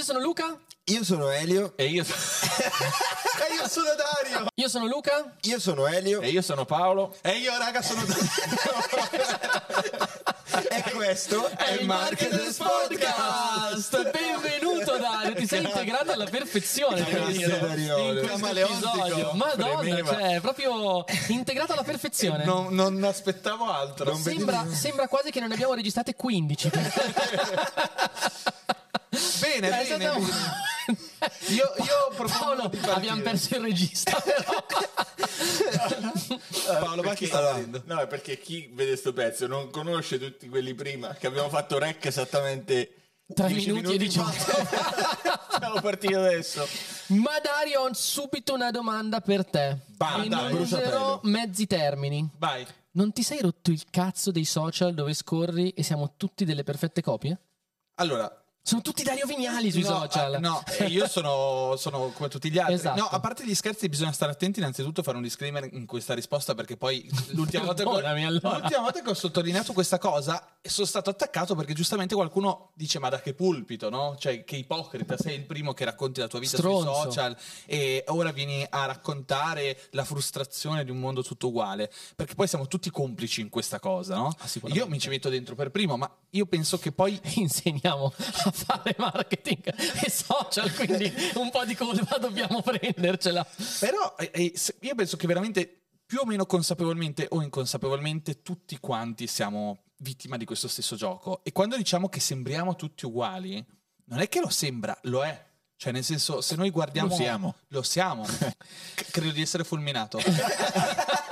Io sono Luca. Io sono Elio. E io, so- E io sono Dario. Io sono Luca. Io sono Elio. e io sono Paolo. E io, raga, sono Dario. E questo è il Marketers Podcast. Benvenuto Dario, ti sei integrato alla perfezione Grazie, Dariolo. in questo. Madonna, Premeva. cioè, proprio integrato alla perfezione. Non, non aspettavo altro. Non Sembra, sembra quasi che non ne abbiamo registrate 15. Bene, È bene, stata- bene. Io, io propongo Paolo, abbiamo perso il regista. però. Paolo, ma chi sta Allora, vedendo? No, è perché chi vede sto pezzo non conosce tutti quelli prima che abbiamo fatto rec esattamente 3 10 minuti e 18. fa. Siamo partiti adesso. Ma Dario, ho subito una domanda per te. Vai, e dai, non bruciapelo. userò mezzi termini. Vai. Non ti sei rotto il cazzo dei social dove scorri e siamo tutti delle perfette copie? Allora, Sono tutti Dario Vignali sui no, social. ah, no, eh, io sono, sono come tutti gli altri. Esatto. No, a parte gli scherzi, bisogna stare attenti innanzitutto a fare un disclaimer in questa risposta perché poi l'ultima volta, che ho, allora. l'ultima volta che ho sottolineato questa cosa sono stato attaccato perché giustamente qualcuno dice ma da che pulpito, no? Cioè che ipocrita, sei il primo che racconti la tua vita Stronzo. sui social e ora vieni a raccontare la frustrazione di un mondo tutto uguale perché poi siamo tutti complici in questa cosa, no? Ah, io mi ci metto dentro per primo, ma io penso che poi Insegniamo a fare marketing e social, quindi un po' di colpa dobbiamo prendercela. Però io penso che veramente più o meno consapevolmente o inconsapevolmente tutti quanti siamo vittima di questo stesso gioco. E quando diciamo che sembriamo tutti uguali, non è che lo sembra, lo è. Cioè, nel senso, se noi guardiamo. Lo siamo. Lo siamo. Credo di essere fulminato.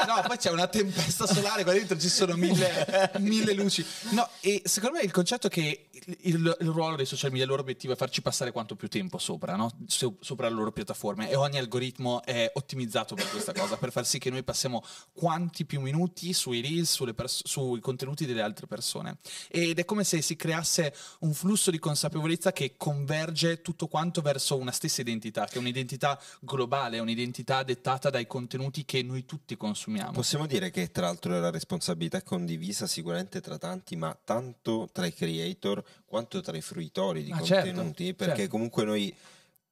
no, poi c'è una tempesta solare, qua dentro ci sono mille, mille luci. No, e secondo me il concetto è che il, il- il ruolo dei social media, il loro obiettivo è farci passare quanto più tempo sopra, no? So- sopra le loro piattaforme. E ogni algoritmo è ottimizzato per questa cosa, per far sì che noi passiamo quanti più minuti sui reels, sulle pers- sui contenuti delle altre persone. Ed è come se si creasse un flusso di consapevolezza che converge tutto quanto verso una stessa identità, che è un'identità globale, un'identità dettata dai contenuti che noi tutti consumiamo. Possiamo dire che tra l'altro la responsabilità è condivisa sicuramente tra tanti, ma tanto tra i creator quanto tra i fruitori di Ah, certo, contenuti, perché certo. comunque noi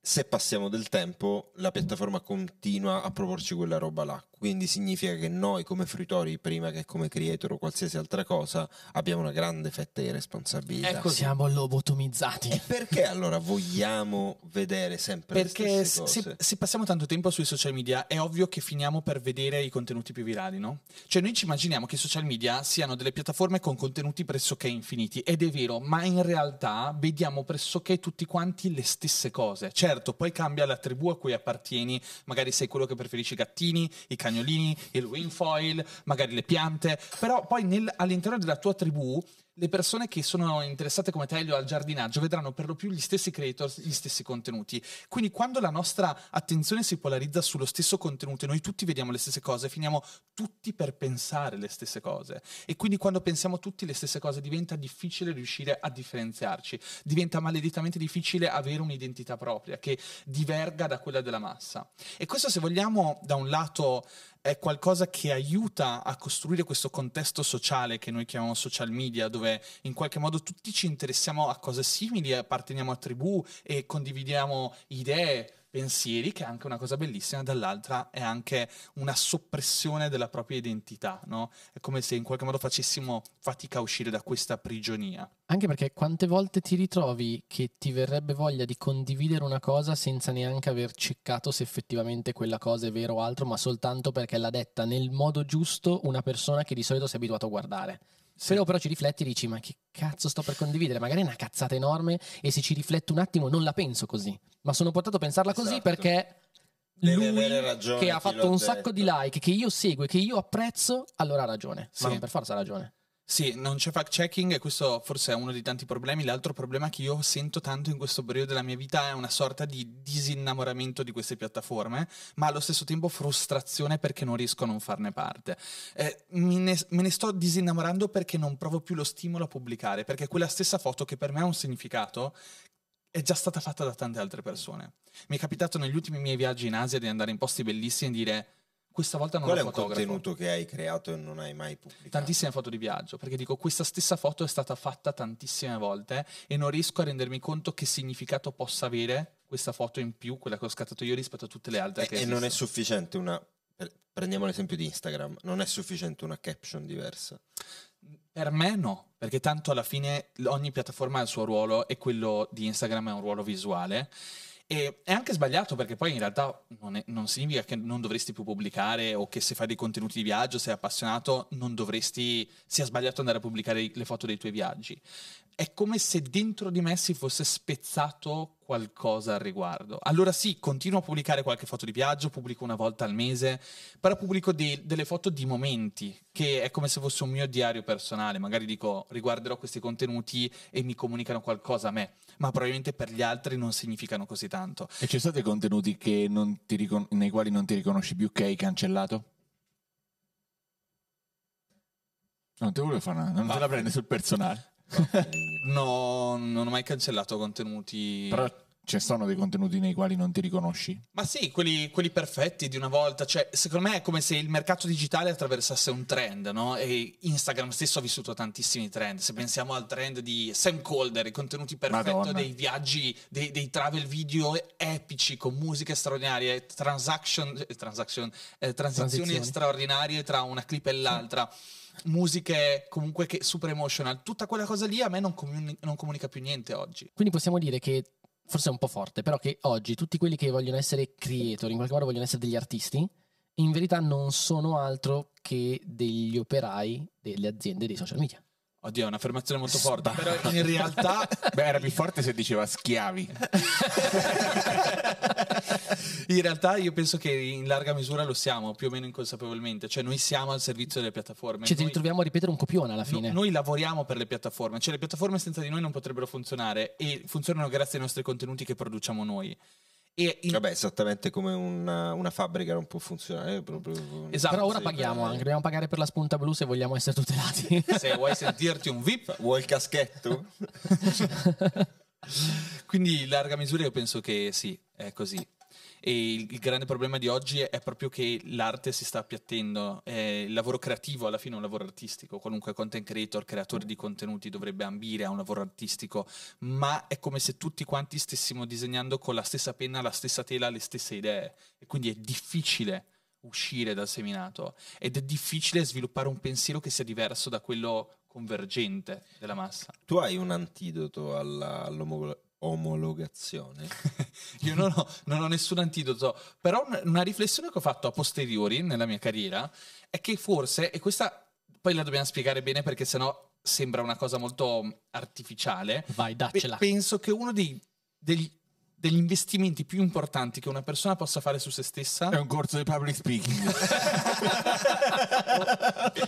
se passiamo del tempo la piattaforma continua a proporci quella roba là, quindi significa che noi come fruitori, prima che come creator o qualsiasi altra cosa, abbiamo una grande fetta di responsabilità. Ecco, Siamo lobotomizzati. E perché allora vogliamo vedere sempre Perché le se, stesse cose? se passiamo tanto tempo sui social media è ovvio che finiamo per vedere i contenuti più virali, no? Cioè noi ci immaginiamo che i social media siano delle piattaforme con contenuti pressoché infiniti ed è vero, ma in realtà vediamo pressoché tutti quanti le stesse cose. Certo, poi cambia la tribù a cui appartieni, magari sei quello che preferisci i gattini, i cagnolini, il windfoil, magari le piante, però poi nel- all'interno della tua tribù le persone che sono interessate come te Elio, al giardinaggio vedranno per lo più gli stessi creators, gli stessi contenuti. Quindi quando la nostra attenzione si polarizza sullo stesso contenuto e noi tutti vediamo le stesse cose, finiamo tutti per pensare le stesse cose. E quindi quando pensiamo tutti le stesse cose diventa difficile riuscire a differenziarci, diventa maledettamente difficile avere un'identità propria che diverga da quella della massa. E questo se vogliamo da un lato è qualcosa che aiuta a costruire questo contesto sociale che noi chiamiamo social media, dove in qualche modo tutti ci interessiamo a cose simili, apparteniamo a tribù e condividiamo idee, pensieri, che è anche una cosa bellissima, dall'altra è anche una soppressione della propria identità, no? È come se in qualche modo facessimo fatica a uscire da questa prigionia. Anche perché quante volte ti ritrovi che ti verrebbe voglia di condividere una cosa senza neanche aver ceccato se effettivamente quella cosa è vera o altro, ma soltanto perché l'ha detta nel modo giusto una persona che di solito sei abituato a guardare. Però, però ci rifletti e dici: Ma che cazzo sto per condividere? Magari è una cazzata enorme e se ci rifletto un attimo non la penso così. Ma sono portato a pensarla così Esatto. perché Deve lui ragione che ha fatto un sacco detto. di like, che io seguo e che io apprezzo, allora ha ragione. Sì. Ma non per forza ha ragione. Sì, non c'è fact checking e questo forse è uno dei tanti problemi. L'altro problema che io sento tanto in questo periodo della mia vita è una sorta di disinnamoramento di queste piattaforme, ma allo stesso tempo frustrazione perché non riesco a non farne parte. Eh, me, ne, me ne sto disinnamorando perché non provo più lo stimolo a pubblicare, perché quella stessa foto che per me ha un significato è già stata fatta da tante altre persone. Mi è capitato negli ultimi miei viaggi in Asia di andare in posti bellissimi e dire questa volta non Qual è un contenuto che hai creato e non hai mai pubblicato? Tantissime foto di viaggio, perché dico questa stessa foto è stata fatta tantissime volte e non riesco a rendermi conto che significato possa avere questa foto in più, quella che ho scattato io rispetto a tutte le altre. E, che e non è sufficiente una... Prendiamo l'esempio di Instagram, non è sufficiente una caption diversa. Per me no, perché tanto alla fine ogni piattaforma ha il suo ruolo e quello di Instagram è un ruolo visuale. E è anche sbagliato perché poi in realtà non, è- non significa che non dovresti più pubblicare o che se fai dei contenuti di viaggio, sei appassionato, non dovresti, sia sbagliato andare a pubblicare le foto dei tuoi viaggi. È come se dentro di me si fosse spezzato qualcosa al riguardo. Allora sì, continuo a pubblicare qualche foto di viaggio, pubblico una volta al mese, però pubblico dei- delle foto di momenti, che è come se fosse un mio diario personale. Magari dico, riguarderò questi contenuti e mi comunicano qualcosa a me, ma probabilmente per gli altri non significano così tanto. E ci sono stati contenuti che non ti ricon- nei quali non ti riconosci più che hai cancellato? Non te volevo fare una, non te la prende sul personale. No, non ho mai cancellato contenuti. Però ci sono dei contenuti nei quali non ti riconosci. Ma sì, quelli, quelli perfetti di una volta. Cioè, secondo me è come se il mercato digitale attraversasse un trend, no? E Instagram stesso ha vissuto tantissimi trend. Se pensiamo al trend di Sam Calder, i contenuti perfetti dei viaggi, dei, dei travel video epici con musiche straordinarie, transaction, eh, transaction, eh, transizioni Transizioni. straordinarie tra una clip e l'altra. Musiche comunque che super emotional, tutta quella cosa lì a me non, comuni- non comunica più niente oggi. Quindi possiamo dire che, forse è un po' forte, però che oggi tutti quelli che vogliono essere creator, in qualche modo vogliono essere degli artisti, in verità non sono altro che degli operai delle aziende dei social media. Oddio, è un'affermazione molto forte, però in realtà Beh, era più forte se diceva schiavi. In realtà io penso che in larga misura lo siamo, più o meno inconsapevolmente, cioè noi siamo al servizio delle piattaforme. Ci Noi- ritroviamo a ripetere un copione alla no- fine. noi lavoriamo per le piattaforme, cioè le piattaforme senza di noi non potrebbero funzionare e funzionano grazie ai nostri contenuti che produciamo noi. E in- Vabbè, esattamente come una, una fabbrica non può funzionare proprio... Esatto, Però ora paghiamo eh. anche, dobbiamo pagare per la spunta blu se vogliamo essere tutelati. se vuoi sentirti un VIP, Vuoi il caschetto? Quindi in larga misura io penso che sì, è così. E il, il grande problema di oggi è proprio che l'arte si sta appiattendo, eh, il lavoro creativo alla fine è un lavoro artistico, qualunque content creator, creatore di contenuti dovrebbe ambire a un lavoro artistico, ma è come se tutti quanti stessimo disegnando con la stessa penna, la stessa tela, le stesse idee. E quindi è difficile uscire dal seminato. Ed è difficile sviluppare un pensiero che sia diverso da quello convergente della massa. Tu hai un antidoto alla- all'omologazione? Io non ho, non ho nessun antidoto, però un- una riflessione che ho fatto a posteriori nella mia carriera è che forse, e questa poi la dobbiamo spiegare bene perché sennò sembra una cosa molto artificiale, Vai, pe- daccela. penso che uno dei- degli, degli investimenti più importanti che una persona possa fare su se stessa È un corso di public speaking.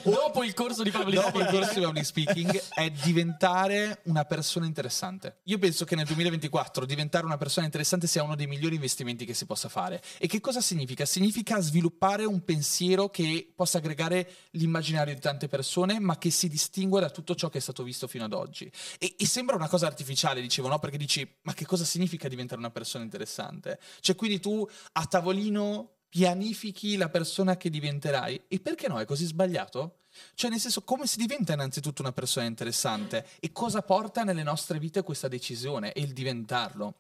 Dopo il corso di public dopo il speaking. corso di public speaking è diventare una persona interessante. Io penso che nel 2024 diventare una persona interessante sia uno dei migliori investimenti che si possa fare. E che cosa significa? Significa sviluppare un pensiero che possa aggregare l'immaginario di tante persone, ma che si distingue da tutto ciò che è stato visto fino ad oggi. E, e sembra una cosa artificiale, dicevo, no? Perché dici, ma che cosa significa diventare una persona interessante? Cioè, quindi tu a tavolino pianifichi la persona che diventerai. E perché no? È così sbagliato? Cioè, nel senso, come si diventa innanzitutto una persona interessante e cosa porta nelle nostre vite questa decisione e il diventarlo?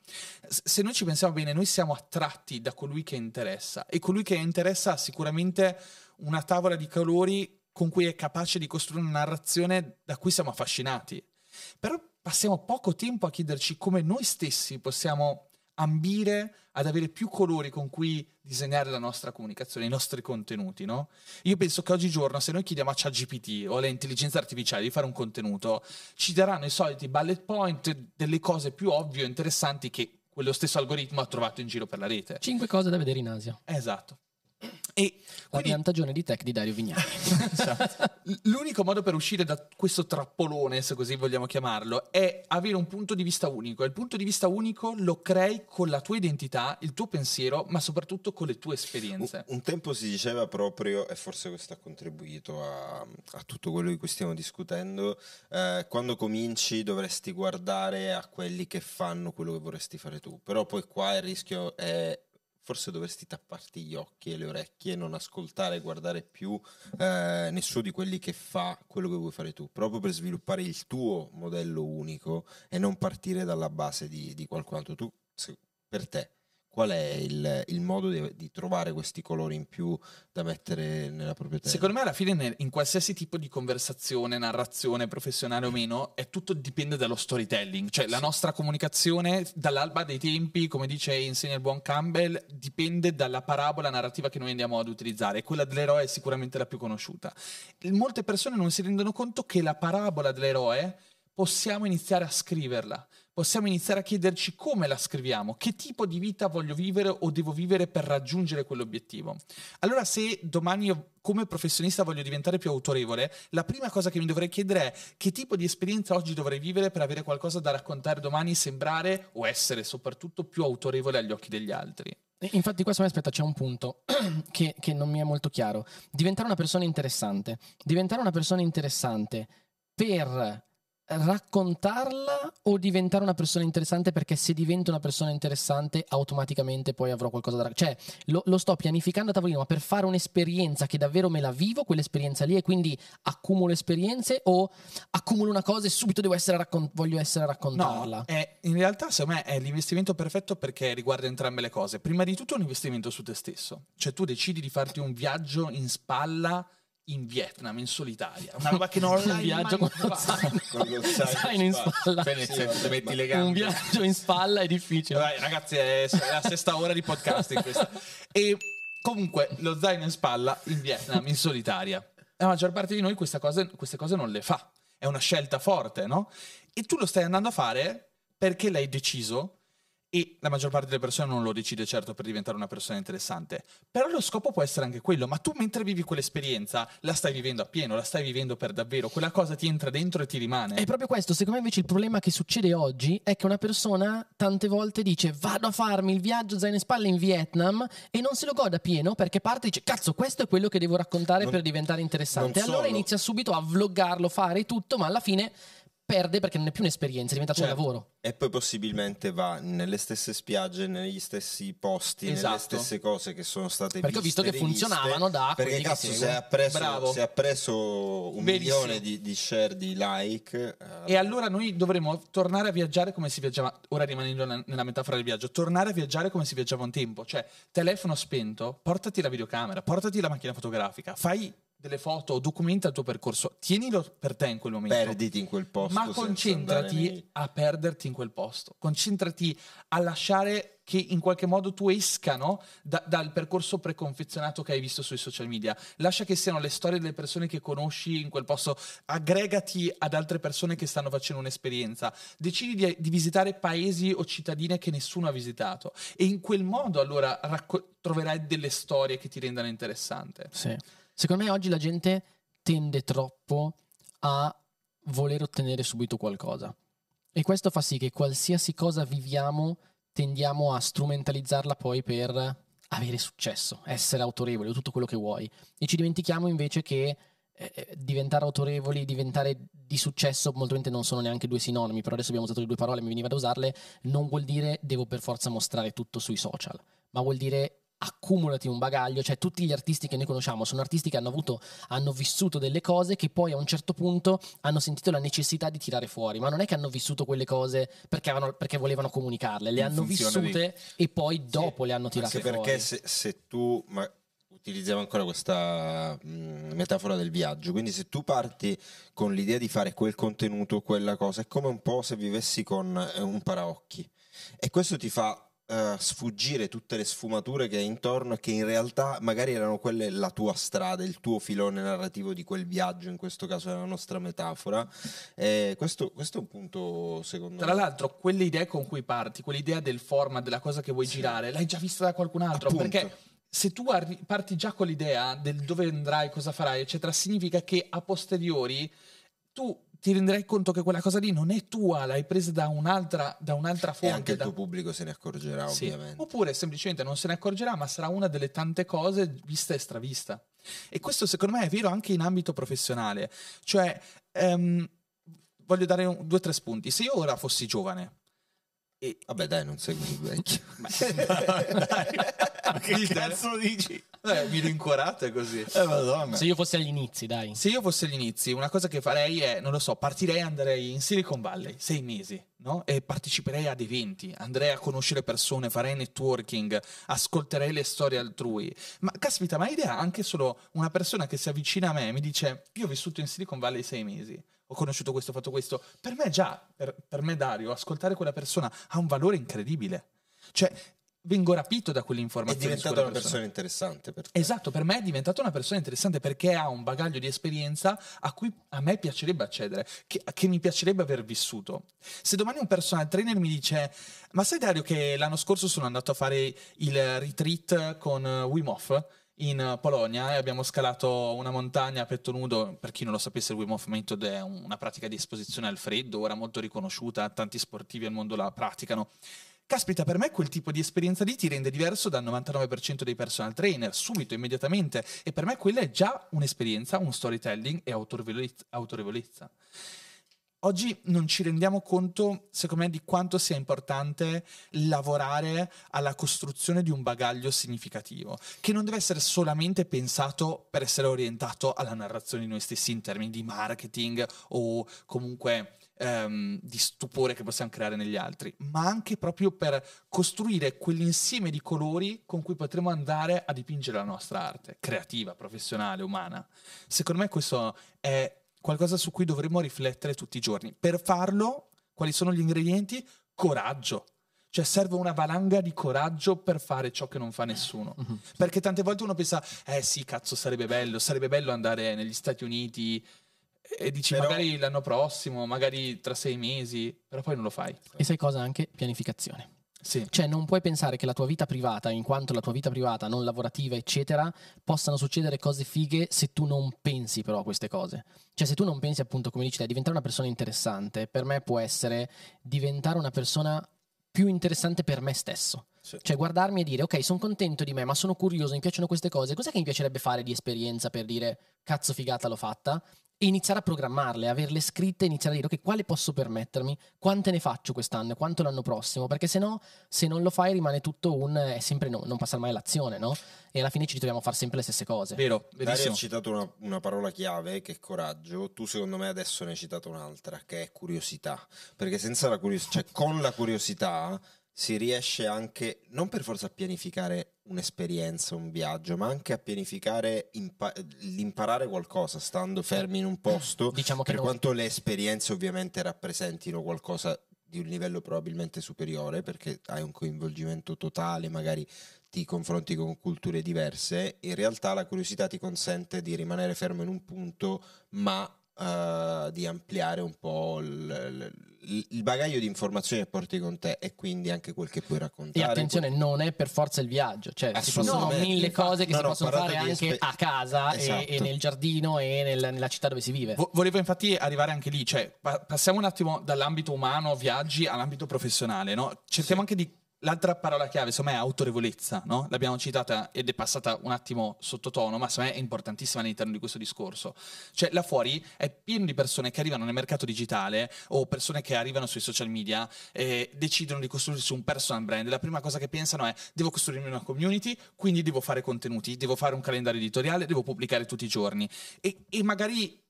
Se noi ci pensiamo bene, noi siamo attratti da colui che interessa e colui che interessa ha sicuramente una tavola di colori con cui è capace di costruire una narrazione da cui siamo affascinati. Però passiamo poco tempo a chiederci come noi stessi possiamo ambire ad avere più colori con cui disegnare la nostra comunicazione, i nostri contenuti, no? Io penso che oggigiorno se noi chiediamo a ChatGPT o alle intelligenze artificiali di fare un contenuto, ci daranno i soliti bullet point delle cose più ovvie e interessanti che quello stesso algoritmo ha trovato in giro per la rete. Cinque cose da vedere in Asia. Esatto. E La quindi piantagione di tech di Dario Vignali. L'unico modo per uscire da questo trappolone, se così vogliamo chiamarlo, è avere un punto di vista unico. E il punto di vista unico lo crei con la tua identità, il tuo pensiero, ma soprattutto con le tue Un, esperienze. un tempo si diceva proprio, e forse questo ha contribuito a, a tutto quello di cui stiamo discutendo, eh, quando cominci dovresti guardare a quelli che fanno quello che vorresti fare tu, però poi qua il rischio è forse dovresti tapparti gli occhi e le orecchie non ascoltare e guardare più eh, nessuno di quelli che fa quello che vuoi fare tu, proprio per sviluppare il tuo modello unico e non partire dalla base di, di qualcun altro. Tu, se- per te, qual è il, il modo di, di trovare questi colori in più da mettere nella propria testa? Secondo me alla fine nel- in qualsiasi tipo di conversazione, narrazione, professionale o meno, è tutto dipende dallo storytelling, cioè la nostra comunicazione dall'alba dei tempi, come dice insegna il buon Campbell, dipende dalla parabola narrativa che noi andiamo ad utilizzare quella dell'eroe è sicuramente la più conosciuta. Molte persone non si rendono conto che la parabola dell'eroe possiamo iniziare a scriverla, possiamo iniziare a chiederci come la scriviamo, che tipo di vita voglio vivere o devo vivere per raggiungere quell'obiettivo. Allora se domani io come professionista voglio diventare più autorevole, la prima cosa che mi dovrei chiedere è che tipo di esperienza oggi dovrei vivere per avere qualcosa da raccontare domani, sembrare o essere soprattutto più autorevole agli occhi degli altri. Infatti, questo mi aspetta, c'è un punto che, che non mi è molto chiaro. Diventare una persona interessante. Diventare una persona interessante per raccontarla o diventare una persona interessante perché se divento una persona interessante automaticamente poi avrò qualcosa da raccontare. Cioè, lo, lo sto pianificando a tavolino, ma per fare un'esperienza che davvero me la vivo, quell'esperienza lì, e quindi accumulo esperienze o accumulo una cosa e subito devo essere raccon- voglio essere raccontarla. No, è, in realtà secondo me è l'investimento perfetto perché riguarda entrambe le cose. Prima di tutto è un investimento su te stesso, cioè tu decidi di farti un viaggio in spalla in Vietnam, in solitaria, una roba che non un viaggio con lo zaino, Con lo zaino in spalla. Cioè, nel senso, ti metti le gambe. Un viaggio in spalla è difficile. Dai, ragazzi, è la sesta ora di podcasting questa. E comunque lo zaino in spalla in Vietnam, in solitaria. La maggior parte di noi cose- queste cose non le fa. È una scelta forte, no? E tu lo stai andando a fare perché l'hai deciso e la maggior parte delle persone non lo decide certo per diventare una persona interessante. Però lo scopo può essere anche quello, ma tu mentre vivi quell'esperienza la stai vivendo appieno, la stai vivendo per davvero, quella cosa ti entra dentro e ti rimane. È proprio questo, secondo me invece il problema che succede oggi è che una persona tante volte dice vado a farmi il viaggio zaino in spalle in Vietnam e non se lo goda pieno perché parte e dice cazzo questo è quello che devo raccontare Non- per diventare interessante. Allora inizia subito a vloggarlo, fare tutto, ma alla fine perde perché non è più un'esperienza, è diventato Certo. un lavoro. E poi possibilmente va nelle stesse spiagge, negli stessi posti, nelle Esatto. stesse cose che sono state Perché ho viste, visto che funzionavano da Perché cazzo, se ha, preso, Bravo. se ha preso un Verissimo. milione di, di share, di like, eh, E allora noi dovremo tornare a viaggiare come si viaggiava, ora rimanendo ne- nella metafora del viaggio, tornare a viaggiare come si viaggiava un tempo, cioè telefono spento, portati la videocamera, portati la macchina fotografica, fai delle foto, documenta il tuo percorso, tienilo per te in quel momento. perditi in quel posto. Ma concentrati a perderti in quel posto, concentrati a lasciare che in qualche modo tu esca no? Da- dal percorso preconfezionato che hai visto sui social media. Lascia che siano le storie delle persone che conosci in quel posto, aggregati ad altre persone che stanno facendo un'esperienza, decidi di, di visitare paesi o cittadine che nessuno ha visitato e in quel modo allora racco- troverai delle storie che ti rendano interessante. Sì. Secondo me oggi la gente tende troppo a voler ottenere subito qualcosa. E questo fa sì che qualsiasi cosa viviamo tendiamo a strumentalizzarla poi per avere successo, essere autorevoli o tutto quello che vuoi. E ci dimentichiamo invece che eh, diventare autorevoli, diventare di successo, molto probabilmente non sono neanche due sinonimi, però adesso abbiamo usato le due parole, mi veniva da usarle, non vuol dire devo per forza mostrare tutto sui social, ma vuol dire accumulati un bagaglio, cioè tutti gli artisti che noi conosciamo sono artisti che hanno avuto, hanno vissuto delle cose che poi a un certo punto hanno sentito la necessità di tirare fuori, ma non è che hanno vissuto quelle cose perché, avevano- perché volevano comunicarle, le In hanno vissute e poi dopo le hanno tirate Anche fuori. perché se, se tu ma utilizziamo ancora questa mh, metafora del viaggio, quindi se tu parti con l'idea di fare quel contenuto, quella cosa, è come un po' se vivessi con eh, un paraocchi e questo ti fa eh, sfuggire tutte le sfumature che hai intorno e che in realtà magari erano quelle la tua strada, il tuo filone narrativo di quel viaggio, in questo caso è la nostra metafora. E questo, questo è un punto secondo Tra me. l'altro, quelle idee con cui parti, quell'idea del format, della cosa che vuoi girare, l'hai già vista da qualcun altro. Appunto. Perché se tu arri- parti già con l'idea del dove andrai, cosa farai, eccetera, significa che a posteriori tu ti renderai conto che quella cosa lì non è tua, l'hai presa da un'altra, da un'altra E fonte. anche il da- tuo pubblico se ne accorgerà, Sì. ovviamente. Oppure semplicemente non se ne accorgerà, ma sarà una delle tante cose vista e stravista. E questo secondo me è vero anche in ambito professionale. Cioè, ehm, voglio dare un- due o tre spunti. Se io ora fossi giovane, E, Vabbè, dai, non segui il vecchio. dai, ma che cazzo dici? Eh, mi rincuorate così. Eh, madonna. Se io fossi agli inizi, dai. Se io fossi agli inizi, una cosa che farei è, non lo so, partirei e andrei in Silicon Valley, sei mesi, no? E parteciperei ad eventi, andrei a conoscere persone, farei networking, ascolterei le storie altrui. Ma caspita, ma idea anche solo una persona che si avvicina a me e mi dice, io ho vissuto in Silicon Valley sei mesi, ho conosciuto questo, ho fatto questo. Per me già, per, per me Dario, ascoltare quella persona ha un valore incredibile. Cioè, vengo rapito da È quell'informazione. su diventata una persona interessante per. Esatto, per me è diventata una persona interessante perché ha un bagaglio di esperienza a cui a me piacerebbe accedere, che, che mi piacerebbe aver vissuto. Se domani un personal trainer mi dice: Ma sai, Dario, che l'anno scorso sono andato a fare il retreat con eh, Wim Hof in Polonia e abbiamo scalato una montagna a petto nudo. Per chi non lo sapesse, il Wim Hof Method è un- una pratica di esposizione al freddo, ora molto riconosciuta, tanti sportivi al mondo la praticano. Caspita, per me quel tipo di esperienza lì ti rende diverso dal 99% dei personal trainer, subito, immediatamente. E per me quella è già un'esperienza, un storytelling e autorevolezza. autorevolezza. Oggi non ci rendiamo conto, secondo me, di quanto sia importante lavorare alla costruzione di un bagaglio significativo, che non deve essere solamente pensato per essere orientato alla narrazione di noi stessi in termini di marketing o comunque ehm, di stupore che possiamo creare negli altri, ma anche proprio per costruire quell'insieme di colori con cui potremo andare a dipingere la nostra arte, creativa, professionale, umana. Secondo me questo è qualcosa su cui dovremmo riflettere tutti i giorni. Per farlo, quali sono gli ingredienti? Coraggio. Cioè serve una valanga di coraggio per fare ciò che non fa nessuno. Perché tante volte uno pensa, eh sì, cazzo, sarebbe bello, sarebbe bello andare negli Stati Uniti e dici Però- magari l'anno prossimo, magari tra sei mesi, però poi non lo fai. E sai cosa anche? Pianificazione. Sì. Cioè, non puoi pensare che la tua vita privata, in quanto la tua vita privata, non lavorativa, eccetera, possano succedere cose fighe se tu non pensi però a queste cose. Cioè, se tu non pensi, appunto, come dici te, diventare una persona interessante, per me può essere diventare una persona più interessante per me stesso. Sì. Cioè, guardarmi e dire, ok, sono contento di me, ma sono curioso, mi piacciono queste cose. Cos'è che mi piacerebbe fare di esperienza per dire, cazzo, figata, l'ho fatta? E iniziare a programmarle, averle scritte, iniziare a dire, ok, quale posso permettermi? Quante ne faccio quest'anno e quanto l'anno prossimo? Perché se no, se non lo fai, rimane tutto un. è sempre no, non passare mai all'azione, no? E alla fine ci ritroviamo a fare sempre le stesse cose. Vero, Dario verissimo. ha citato una, una parola chiave che è coraggio, tu secondo me adesso ne hai citato un'altra che è curiosità, perché senza la curiosità, cioè con la curiosità si riesce anche, non per forza a pianificare un'esperienza, un viaggio, ma anche a pianificare impa- l'imparare qualcosa stando fermi in un posto, Diciamo che per non- quanto le esperienze ovviamente rappresentino qualcosa di un livello probabilmente superiore, perché hai un coinvolgimento totale, magari ti confronti con culture diverse, in realtà la curiosità ti consente di rimanere fermo in un punto, ma eh, di ampliare un po' il, il- il bagaglio di informazioni che porti con te e quindi anche quel che puoi E raccontare. attenzione, non è per forza il viaggio, cioè possono Assolutamente. mille cose che No, si no, possono fare anche espe- a casa e- Esatto. e, nel giardino e nel- nella città dove si vive. Vo- Volevo infatti arrivare anche lì, cioè pa- passiamo un attimo dall'ambito umano, viaggi, all'ambito professionale, no? Cerchiamo anche di... L'altra parola chiave, secondo me, è autorevolezza, no? L'abbiamo citata ed è passata un attimo sottotono, ma secondo me è importantissima all'interno di questo discorso. Cioè, là fuori è pieno di persone che arrivano nel mercato digitale o persone che arrivano sui social media e decidono di costruirsi un personal brand. La prima cosa che pensano è devo costruirmi una community, quindi devo fare contenuti, devo fare un calendario editoriale, devo pubblicare tutti i giorni. E, e magari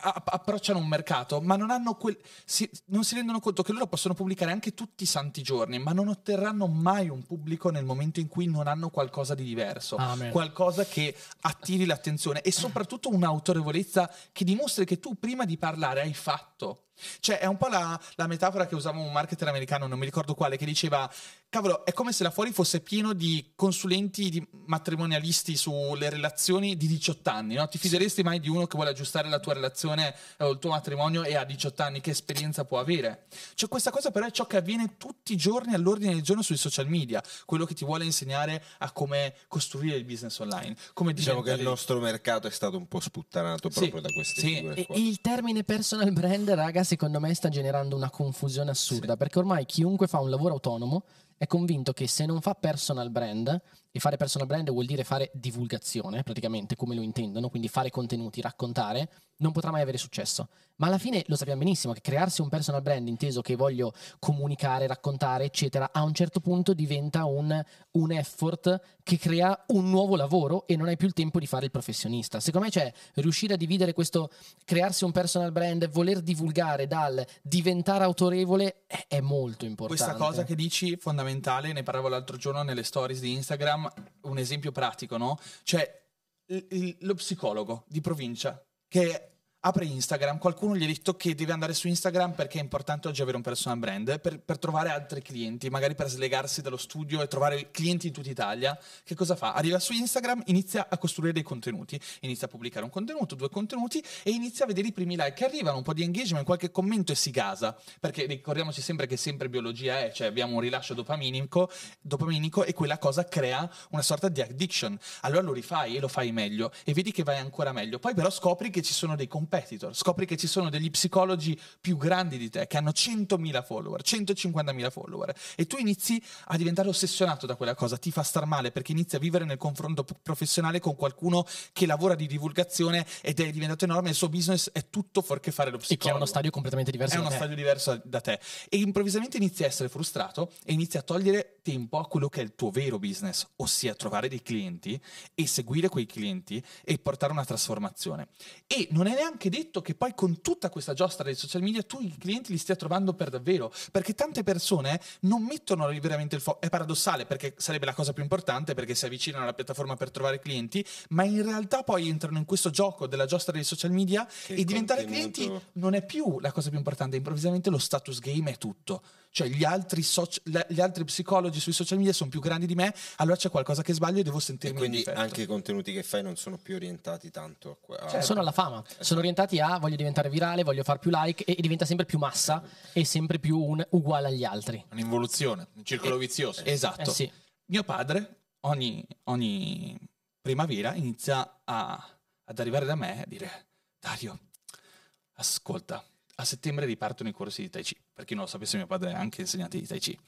approcciano un mercato, ma non, hanno quel, si, non si rendono conto che loro possono pubblicare anche tutti i santi giorni, ma non otterranno mai un pubblico nel momento in cui non hanno qualcosa di diverso, Amen. qualcosa che attiri l'attenzione e soprattutto un'autorevolezza che dimostri che tu prima di parlare hai fatto. Cioè, è un po' la, la metafora che usava un marketer americano, non mi ricordo quale, che diceva: Cavolo, è come se là fuori fosse pieno di consulenti di matrimonialisti sulle relazioni di 18 anni. No? Ti fideresti mai di uno che vuole aggiustare la tua relazione eh, o il tuo matrimonio e ha 18 anni? Che esperienza può avere? Cioè, questa cosa, però, è ciò che avviene tutti i giorni all'ordine del giorno sui social media. Quello che ti vuole insegnare a come costruire il business online. Come Diciamo che il nostro mercato è stato un po' sputtanato Sì, proprio da queste sì. E il termine personal brand, raga, secondo me sta generando una confusione assurda, perché ormai chiunque fa un lavoro autonomo è convinto che se non fa personal brand e fare personal brand vuol dire fare divulgazione, praticamente come lo intendono, quindi fare contenuti, raccontare, non potrà mai avere successo. Ma alla fine lo sappiamo benissimo che crearsi un personal brand inteso che voglio comunicare, raccontare, eccetera, a un certo punto diventa un, un effort che crea un nuovo lavoro e non hai più il tempo di fare il professionista. Secondo me c'è riuscire a dividere questo crearsi un personal brand, voler divulgare dal diventare autorevole è, è molto importante. Questa cosa che dici fondamentale, ne parlavo l'altro giorno nelle stories di Instagram, un esempio pratico, no? Cioè lo psicologo di provincia che apre Instagram, qualcuno gli ha detto che deve andare su Instagram perché è importante oggi avere un personal brand, per, per trovare altri clienti, magari per slegarsi dallo studio e trovare clienti in tutta Italia. Che cosa fa? Arriva su Instagram, inizia a costruire dei contenuti, inizia a pubblicare un contenuto, due contenuti e inizia a vedere i primi like che arrivano, un po' di engagement, qualche commento e si gasa. Perché ricordiamoci sempre che sempre biologia è, cioè abbiamo un rilascio dopaminico, dopaminico e quella cosa crea una sorta di addiction. Allora lo rifai e lo fai meglio e vedi che vai ancora meglio. Poi però scopri che ci sono dei competitor, scopri che ci sono degli psicologi più grandi di te che hanno 100.000 follower, 150.000 follower e tu inizi a diventare ossessionato da quella cosa, ti fa star male perché inizi a vivere nel confronto professionale con qualcuno che lavora di divulgazione ed è diventato enorme, il suo business è tutto fuorché fare lo e che psicologo. ha uno stadio completamente diverso. È da uno te. stadio diverso da te. E improvvisamente inizi a essere frustrato e inizi a togliere tempo a quello che è il tuo vero business, ossia trovare dei clienti e seguire quei clienti e portare una trasformazione. E non è neanche detto che poi con tutta questa giostra dei social media tu i clienti li stia trovando per davvero, perché tante persone non mettono lì veramente il fuoco. È paradossale perché sarebbe la cosa più importante perché si avvicinano alla piattaforma per trovare clienti, ma in realtà poi entrano in questo gioco della giostra dei social media Che e diventare contenuto- clienti non è più la cosa più importante, improvvisamente lo status game è tutto. Cioè gli altri, soci- gli altri psicologi sui social media sono più grandi di me, allora c'è qualcosa che sbaglio e devo E sentirmi in quindi anche i contenuti che fai non sono più orientati tanto a que- a- Certo. Sono alla fama, sono orientati a voglio diventare virale, voglio fare più like e, e diventa sempre più massa e sempre più un uguale agli altri. Un'involuzione, un circolo vizioso. Esatto. Eh sì. Mio padre ogni, ogni primavera inizia a- ad arrivare da me e a dire Dario, ascolta, a settembre ripartono i corsi di Tai Chi. Per chi non lo sapesse, mio padre è anche insegnante di Tai Chi.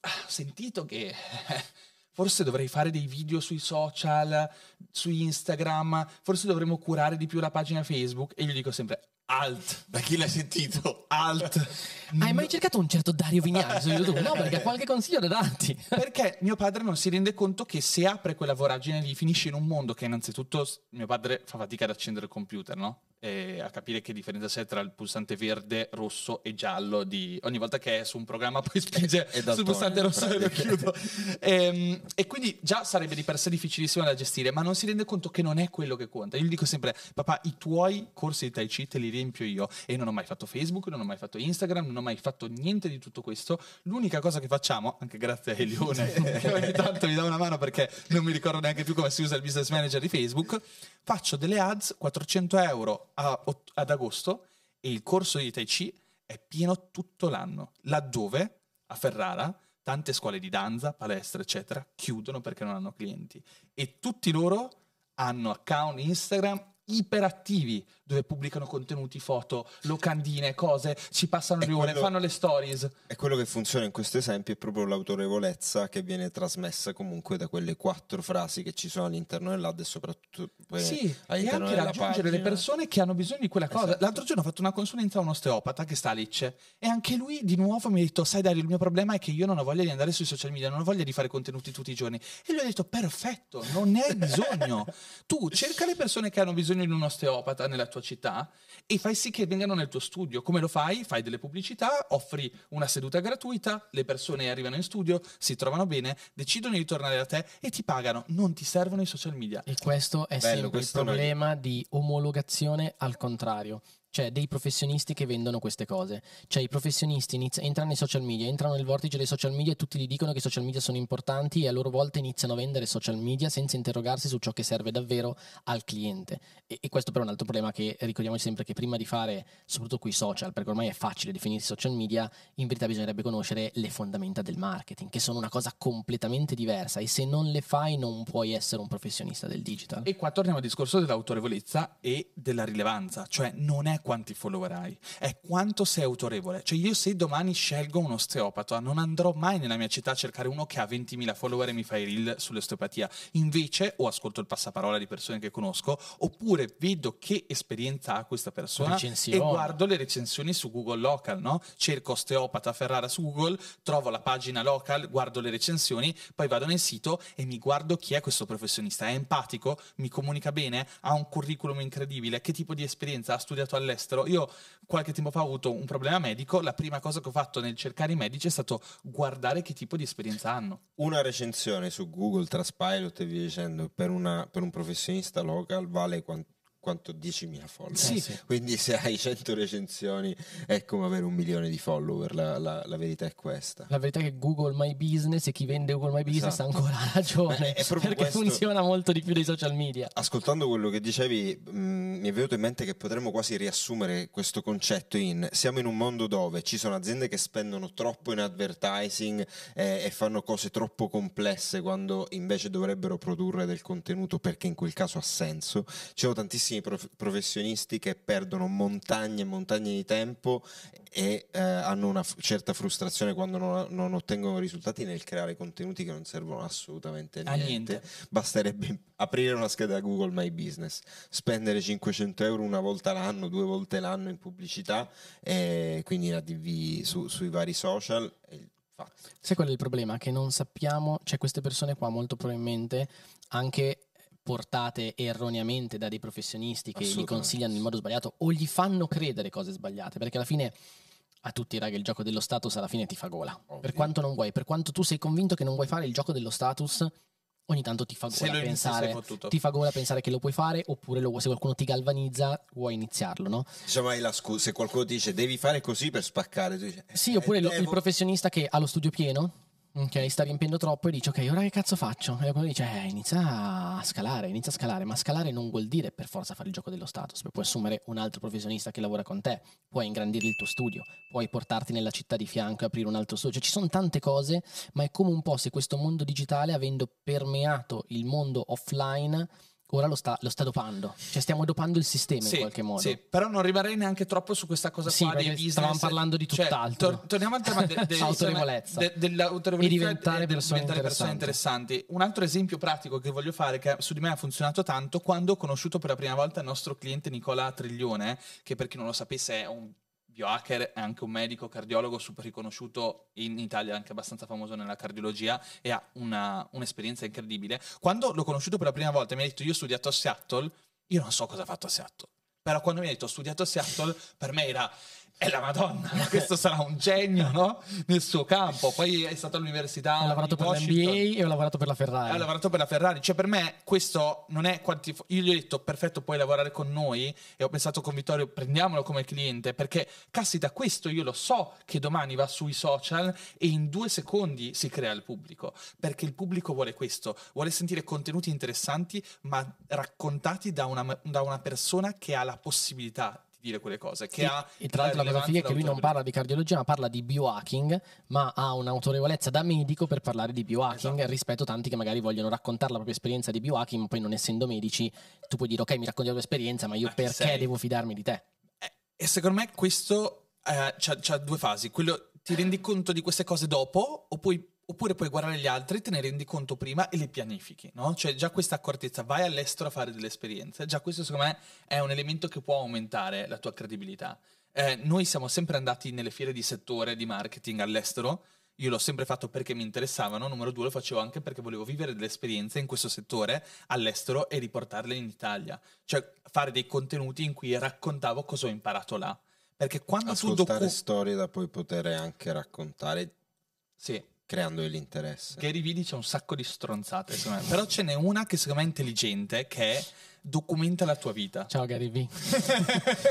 Ho sentito che forse dovrei fare dei video sui social, su Instagram, forse dovremmo curare di più la pagina Facebook. E io dico sempre, alt, Da chi l'hai sentito? alt. Hai mai cercato un certo Dario Vignali su YouTube? No, perché ha qualche consiglio da darti. Perché mio padre non si rende conto che se apre quella voragine lì finisce in un mondo che innanzitutto mio padre fa fatica ad accendere il computer, no? E a capire che differenza c'è tra il pulsante verde, rosso e giallo di ogni volta che è su un programma poi spinge sul pulsante rosso e lo chiudo. Ehm, e quindi già sarebbe di per sé difficilissimo da gestire, ma non si rende conto che non è quello che conta. Io gli dico sempre, papà, i tuoi corsi di Tai Chi te li riempio io e non ho mai fatto Facebook, non ho mai fatto Instagram, non ho mai fatto niente di tutto questo. L'unica cosa che facciamo, anche grazie a Elione, che ogni tanto mi dà una mano perché non mi ricordo neanche più come si usa il business manager di Facebook, faccio delle ads 400 euro a- ad agosto e il corso di Tai Chi è pieno tutto l'anno, laddove a Ferrara tante scuole di danza, palestre, eccetera, chiudono perché non hanno clienti. E tutti loro hanno account Instagram iperattivi dove pubblicano contenuti, foto, locandine, cose, ci passano È le ore, quello- fanno le stories. E quello che funziona in questo esempio è proprio l'autorevolezza che viene trasmessa comunque da quelle quattro frasi che ci sono all'interno dell'ad e soprattutto Sì, e all'interno anche della raggiungere le persone che hanno bisogno di quella cosa. Esatto. L'altro giorno ho fatto una consulenza a un osteopata che sta a Lecce e anche lui di nuovo mi ha detto: Sai, Dario, il mio problema è che io non ho voglia di andare sui social media, non ho voglia di fare contenuti tutti i giorni. E lui ha detto: Perfetto, non ne hai bisogno. tu cerca le persone che hanno bisogno di un osteopata nella tua città e fai sì che vengano nel tuo studio. Come lo fai? Fai delle pubblicità, offri una seduta gratuita, le persone arrivano in studio, si trovano bene, decidono di tornare da te e ti pagano. Non ti servono i social media. E questo è Bello, sempre il questo è- problema di omologazione al contrario. Cioè, dei professionisti che vendono queste cose. Cioè, i professionisti inizi- entrano nei social media, entrano nel vortice dei social media e tutti gli dicono che i social media sono importanti e a loro volta iniziano a vendere social media senza interrogarsi su ciò che serve davvero al cliente. E, e questo però è un altro problema che ricordiamoci sempre che prima di fare, soprattutto qui social, perché ormai è facile definirsi social media, in verità bisognerebbe conoscere le fondamenta del marketing, che sono una cosa completamente diversa e se non le fai non puoi essere un professionista del digital. E qua torniamo al discorso dell'autorevolezza e della rilevanza, cioè non è è quanti follower hai, è quanto sei autorevole. Cioè io se domani scelgo un osteopata non andrò mai nella mia città a cercare uno che ha 20.000 follower e mi fa i reel sull'osteopatia. Invece o ascolto il passaparola di persone che conosco oppure vedo che esperienza ha questa persona Recensioni. e guardo le recensioni su Google Local, no? Cerco osteopata Ferrara su Google, trovo la pagina local, guardo le recensioni, poi vado nel sito e mi guardo chi è questo professionista. È empatico? Mi comunica bene? Ha un curriculum incredibile? Che tipo di esperienza ha studiato all'estero? Io qualche tempo fa ho avuto un problema medico, la prima cosa che ho fatto nel cercare i medici è stato guardare che tipo di esperienza hanno. Una recensione su Google Trustpilot e via dicendo per, una- per un professionista local vale quan- quanto 10.000 follower. Sì, sì. Quindi se hai 100 recensioni è come avere un milione di follower, la, la- la verità è questa. La verità è che Google My Business e chi vende Google My Business Esatto. ha ancora ragione. Proprio perché questo- funziona molto di più dei social media. Ascoltando quello che dicevi, mh, mi è venuto in mente che potremmo quasi riassumere questo concetto in siamo in un mondo dove ci sono aziende che spendono troppo in advertising eh, e fanno cose troppo complesse quando invece dovrebbero produrre del contenuto perché in quel caso ha senso. Ci sono tantissimi prof- professionisti che perdono montagne e montagne di tempo e eh, hanno una f- certa frustrazione quando non, non ottengono risultati nel creare contenuti che non servono assolutamente a niente. niente. Basterebbe aprire una scheda Google My Business, spendere 500 euro una volta l'anno, due volte l'anno in pubblicità, e quindi in ADV su- sui vari social. E fatto. Sai qual è il problema? Che non sappiamo, cioè queste persone qua molto probabilmente anche portate erroneamente da dei professionisti che li Assolutamente. consigliano in modo sbagliato o gli fanno credere cose sbagliate, perché alla fine a tutti raga il gioco dello status alla fine ti fa gola. Ovvio. Per quanto non vuoi, per quanto tu sei convinto che non vuoi fare il gioco dello status, ogni tanto ti fa gola pensare ti fa gola pensare che lo puoi fare oppure lo se qualcuno ti galvanizza vuoi iniziarlo, no? Diciamo, hai la scu- se qualcuno ti dice devi fare così per spaccare, tu dici, Sì, eh, oppure lo- il devo- professionista che ha lo studio pieno, ok, sta riempiendo troppo e dice ok, ora che cazzo faccio? E quello dice eh, inizia a scalare, inizia a scalare, ma scalare non vuol dire per forza fare il gioco dello status, puoi assumere un altro professionista che lavora con te, puoi ingrandire il tuo studio, puoi portarti nella città di fianco e aprire un altro studio, cioè ci sono tante cose, ma è come un po' se questo mondo digitale, avendo permeato il mondo offline, ora lo sta, lo sta dopando, cioè stiamo dopando il sistema in qualche modo. Sì, però non rimarrei neanche troppo su questa cosa Sì, qua dei business. stavamo parlando di Cioè, tutt'altro. tor- torniamo al tema de- de- Autorevolezza. de- dell'autorevolezza E diventare persone diventare persone interessanti. Un altro esempio pratico che voglio fare, che su di me ha funzionato tanto, quando ho conosciuto per la prima volta il nostro cliente Nicola Triglione, che per chi non lo sapesse è un biohacker, è anche un medico cardiologo super riconosciuto in Italia, anche abbastanza famoso nella cardiologia e ha una- un'esperienza incredibile. Quando l'ho conosciuto per la prima volta mi ha detto io ho studiato a Seattle, io non so cosa ha fatto a Seattle, però quando mi ha detto ho studiato a Seattle, per me era è la Madonna, questo sarà un genio no? nel suo campo. Poi è stato all'università. Ho lavorato per l'NBA e ho lavorato per la Ferrari. Ha lavorato per la Ferrari, cioè per me questo non è quantif- Io gli ho detto perfetto, puoi lavorare con noi e ho pensato con Vittorio prendiamolo come cliente perché caspita, questo io lo so che domani va sui social e in due secondi si crea il pubblico perché il pubblico vuole questo, vuole sentire contenuti interessanti ma raccontati da una, da una persona che ha la possibilità di dire quelle cose, che Sì, ha e tra l'altro la cosa figa è che lui non parla di cardiologia, ma parla di biohacking, ma ha un'autorevolezza da medico per parlare di biohacking Esatto. rispetto a tanti che magari vogliono raccontare la propria esperienza di biohacking, ma poi non essendo medici, tu puoi dire ok, mi racconti la tua esperienza, ma io Ma perché sei? devo fidarmi di te? E secondo me questo eh, c'ha, due fasi. Quello ti rendi conto di queste cose dopo, o puoi- oppure puoi guardare gli altri, te ne rendi conto prima e le pianifichi, no? Cioè già questa accortezza, vai all'estero a fare delle esperienze, già questo secondo me è un elemento che può aumentare la tua credibilità. Eh, noi siamo sempre andati nelle fiere di settore di marketing all'estero. Io l'ho sempre fatto perché mi interessavano, numero due lo facevo anche perché volevo vivere delle esperienze in questo settore all'estero e riportarle in Italia. Cioè fare dei contenuti in cui raccontavo cosa ho imparato là. Perché quando tu ascoltare docu- storie da poi poter anche raccontare Sì, creando dell'interesse. Gary Vee dice un sacco di stronzate, secondo me. Però ce n'è una che secondo me è intelligente, che è documenta la tua vita. Ciao Gary V.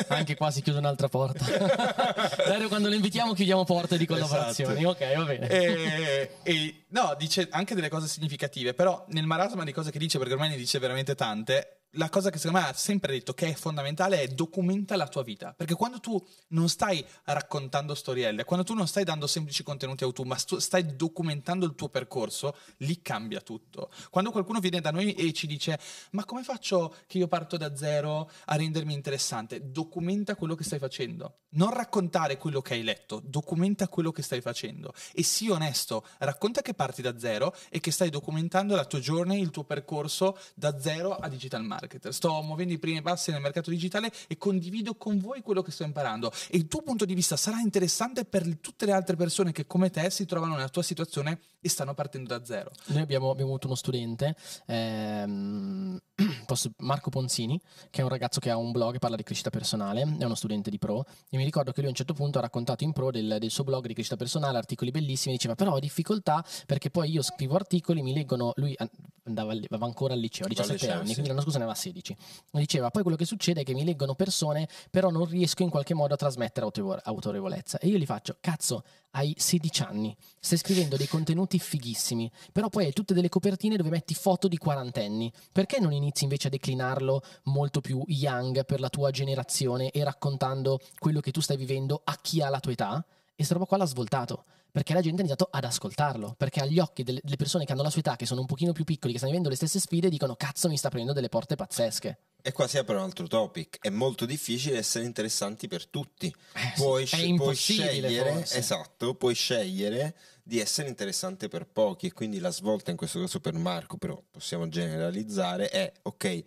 Anche qua si chiude un'altra porta. Dario, quando lo invitiamo chiudiamo porte di collaborazioni. Esatto. Ok, va bene. e, e- no, dice anche delle cose significative, però nel marasma di cose che dice, perché ormai ne dice veramente tante, la cosa che secondo me ha sempre detto che è fondamentale è documenta la tua vita. Perché quando tu non stai raccontando storielle, quando tu non stai dando semplici contenuti auto, ma stu- stai documentando il tuo percorso, lì cambia tutto. Quando qualcuno viene da noi e ci dice ma come faccio che io parto da zero a rendermi interessante? Documenta quello che stai facendo. Non raccontare quello che hai letto, documenta quello che stai facendo. E sii onesto, racconta che parti da zero e che stai documentando la tua journey, il tuo percorso da zero a digital marketer. Sto muovendo i primi passi nel mercato digitale e condivido con voi quello che sto imparando. E il tuo punto di vista sarà interessante per tutte le altre persone che come te si trovano nella tua situazione e stanno partendo da zero. Noi abbiamo, abbiamo avuto uno studente, ehm, posso- Marco Ponzini, che è un ragazzo che ha un blog e parla di crescita personale, è uno studente di pro, e mi ricordo che lui a un certo punto ha raccontato in pro del, del suo blog di crescita personale, articoli bellissimi, diceva però ho difficoltà perché poi io scrivo articoli, mi leggono, lui an- andava, andava ancora al liceo, a Al 17 liceo, anni, sì. quindi l'anno scorso ne aveva 16. Mi diceva poi quello che succede è che mi leggono persone, però non riesco in qualche modo a trasmettere autorevo- autorevolezza. E io gli faccio, cazzo, hai 16 anni, stai scrivendo dei contenuti fighissimi, però poi hai tutte delle copertine dove metti foto di quarantenni. Perché non inizi invece a declinarlo molto più young per la tua generazione e raccontando quello che tu stai vivendo a chi ha la tua età? E sta roba qua l'ha svoltato. Perché la gente ha iniziato ad ascoltarlo. Perché agli occhi delle, persone che hanno la sua età, che sono un pochino più piccoli, che stanno vivendo le stesse sfide, dicono cazzo mi sta aprendo delle porte pazzesche. E qua si apre un altro topic. È molto difficile essere interessanti per tutti. Puoi, è sce- puoi scegliere, forse. esatto, puoi scegliere di essere interessante per pochi. E quindi la svolta in questo caso per Marco, però possiamo generalizzare, è ok.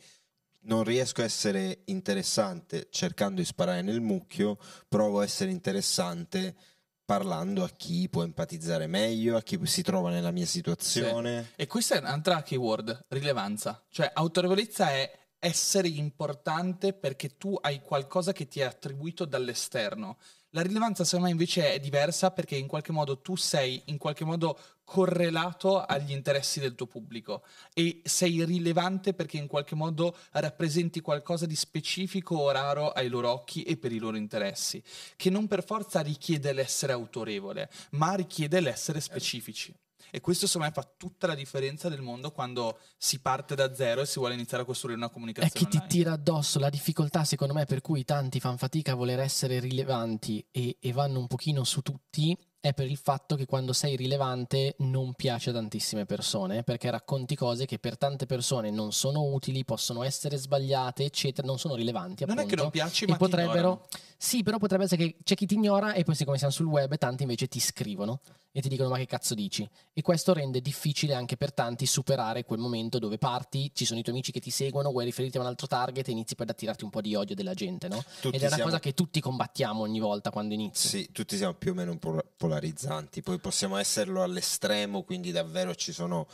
Non riesco a essere interessante cercando di sparare nel mucchio, provo a essere interessante parlando a chi può empatizzare meglio, a chi si trova nella mia situazione. E questa è un'altra keyword, rilevanza. Cioè, autorevolezza è essere importante perché tu hai qualcosa che ti è attribuito dall'esterno. La rilevanza, secondo me, invece è diversa perché in qualche modo tu sei in qualche modo correlato agli interessi del tuo pubblico e sei rilevante perché in qualche modo rappresenti qualcosa di specifico o raro ai loro occhi e per i loro interessi, che non per forza richiede l'essere autorevole, ma richiede l'essere specifici. E questo secondo me fa tutta la differenza del mondo quando si parte da zero e si vuole iniziare a costruire una È comunicazione che ti online. tira addosso la difficoltà, secondo me, per cui tanti fanno fatica a voler essere rilevanti e, e vanno un pochino su tutti, è per il fatto che quando sei rilevante non piace a tantissime persone, perché racconti cose che per tante persone non sono utili, possono essere sbagliate, eccetera, non sono rilevanti. Non è che non piaci, ma potrebbero. Sì, però potrebbe essere che c'è chi ti ignora e poi siccome siamo sul web, tanti invece ti scrivono e ti dicono ma che cazzo dici? E questo rende difficile anche per tanti superare quel momento dove parti, ci sono i tuoi amici che ti seguono, vuoi riferirti a un altro target e inizi poi ad attirarti un po' di odio della gente, no? Tutti Ed è una siamo- cosa che tutti combattiamo ogni volta quando inizi. Sì, tutti siamo più o meno un po' polarizzanti, poi possiamo esserlo all'estremo, quindi davvero ci sono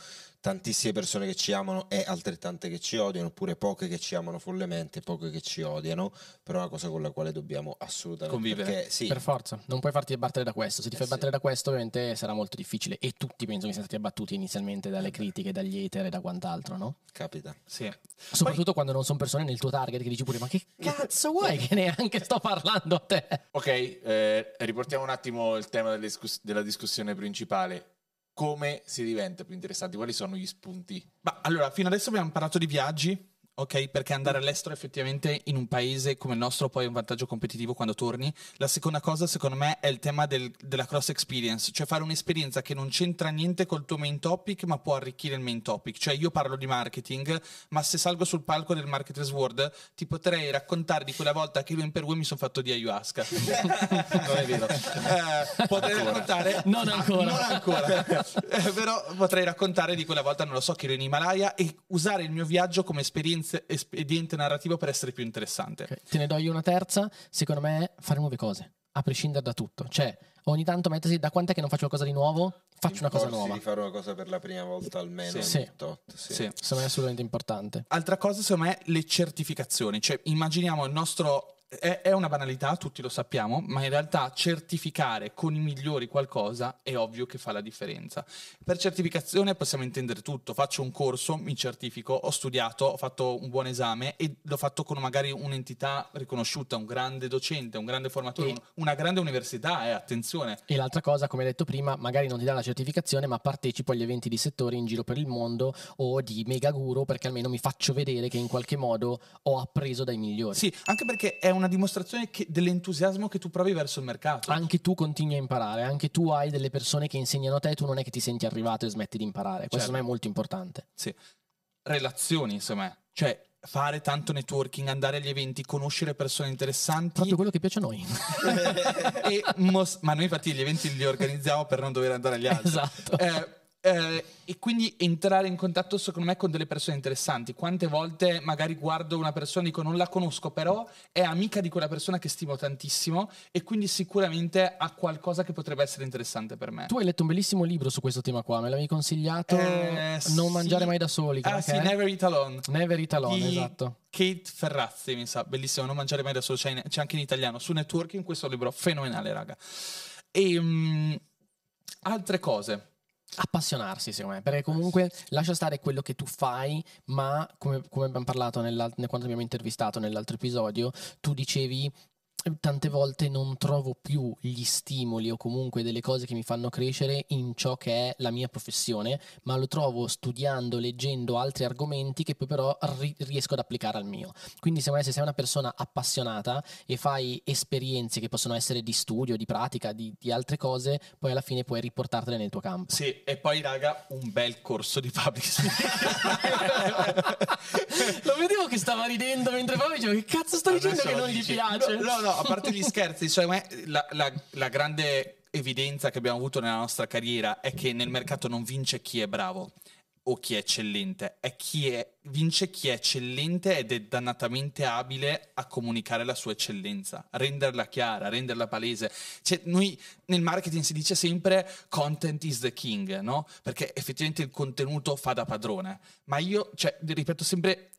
tantissime persone che ci amano e altrettante che ci odiano, oppure poche che ci amano follemente, poche che ci odiano, però è una cosa con la quale dobbiamo assolutamente Convivere. perché, sì, Per forza, non puoi farti abbattere da questo. Se ti Eh fai sì. battere da questo, ovviamente sarà molto difficile. E tutti penso che siano stati abbattuti inizialmente dalle critiche, dagli hater e da quant'altro, no? capita. Sì. Soprattutto quando non sono persone nel tuo target che dici pure: Ma che cazzo vuoi che neanche sto parlando a te? Ok, eh, riportiamo un attimo il tema della discussione principale. Come si diventa più interessanti? Quali sono gli spunti? Ma allora, fino adesso abbiamo parlato di viaggi, ok? Perché andare all'estero effettivamente in un paese come il nostro poi è un vantaggio competitivo quando torni. La seconda cosa, secondo me, è il tema del- della cross experience, cioè fare un'esperienza che non c'entra niente col tuo main topic, ma può arricchire il main topic. Cioè, io parlo di marketing, ma se salgo sul palco del Marketers World, ti potrei raccontare di quella volta che io in Perù mi sono fatto di ayahuasca. non è vero. Eh, potrei raccontare. Non ancora. Non ancora. Eh, però potrei raccontare di quella volta, non lo so, che ero in Himalaya e usare il mio viaggio come esperienza, espediente narrativo per essere più interessante. Ok, Te ne do io una terza. Secondo me, fare nuove cose, a prescindere da tutto. Cioè, ogni tanto mettersi da quant'è che non faccio qualcosa di nuovo? Faccio una cosa nuova. di fare una cosa per la prima volta almeno Sì. Sì. tot, sì. Sì. Secondo me è assolutamente importante. Altra cosa, secondo me, le certificazioni. Cioè, immaginiamo il nostro è, è una banalità, tutti lo sappiamo, ma in realtà certificare con i migliori qualcosa è ovvio che fa la differenza. Per certificazione possiamo intendere tutto, faccio un corso, mi certifico, ho studiato, ho fatto un buon esame e l'ho fatto con magari un'entità riconosciuta, un grande docente, un grande formatore, E- un- una grande università, eh, attenzione. E l'altra cosa, come hai detto prima, magari non ti dà la certificazione, ma partecipo agli eventi di settore in giro per il mondo o di mega guru perché almeno mi faccio vedere che in qualche modo ho appreso dai migliori. Sì, anche perché è una dimostrazione che- dell'entusiasmo che tu provi verso il mercato. Anche tu continui a imparare, anche tu hai delle persone che insegnano a te, tu non è che ti senti arrivato e smetti di imparare. Questo Certo. secondo me è molto importante. Sì. Relazioni, insomma, cioè fare tanto networking, andare agli eventi, conoscere persone interessanti. Proprio quello che piace a noi. e mos- ma noi infatti gli eventi li organizziamo per non dover andare agli altri. esatto. Eh, eh, e quindi entrare in contatto secondo me con delle persone interessanti. Quante volte magari guardo una persona e dico non la conosco, però è amica di quella persona che stimo tantissimo e quindi sicuramente ha qualcosa che potrebbe essere interessante per me. Tu hai letto un bellissimo libro su questo tema qua, me l'avevi consigliato Eh, Non sì. mangiare mai da soli. Ah sì? Never Eat Alone. Never Eat Alone, di esatto. Kate Ferrazzi, mi sa, bellissimo, non mangiare mai da solo, c'è, in- c'è anche in italiano, su networking questo libro fenomenale, raga. E mm, altre cose. Appassionarsi, secondo me, perché comunque lascia stare quello che tu fai, ma come, come abbiamo parlato nella- ne- quando abbiamo intervistato nell'altro episodio, tu dicevi tante volte non trovo più gli stimoli o comunque delle cose che mi fanno crescere in ciò che è la mia professione, ma lo trovo studiando, leggendo altri argomenti che poi però ri- riesco ad applicare al mio. Quindi secondo me se sei una persona appassionata e fai esperienze che possono essere di studio, di pratica, di, di altre cose, poi alla fine puoi riportartele nel tuo campo. Sì, e poi, raga, un bel corso di public speaking. Lo vedevo che stava ridendo mentre parlavo dicevo che cazzo sto dicendo Adesso che non gli dici. piace? No, no, no, a parte gli scherzi, cioè, la, la- la grande evidenza che abbiamo avuto nella nostra carriera è che nel mercato non vince chi è bravo o chi è eccellente, è chi è, vince chi è eccellente ed è dannatamente abile a comunicare la sua eccellenza, renderla chiara, renderla palese. Cioè, noi nel marketing si dice sempre content is the king, no? Perché effettivamente il contenuto fa da padrone. Ma io, cioè, ripeto sempre,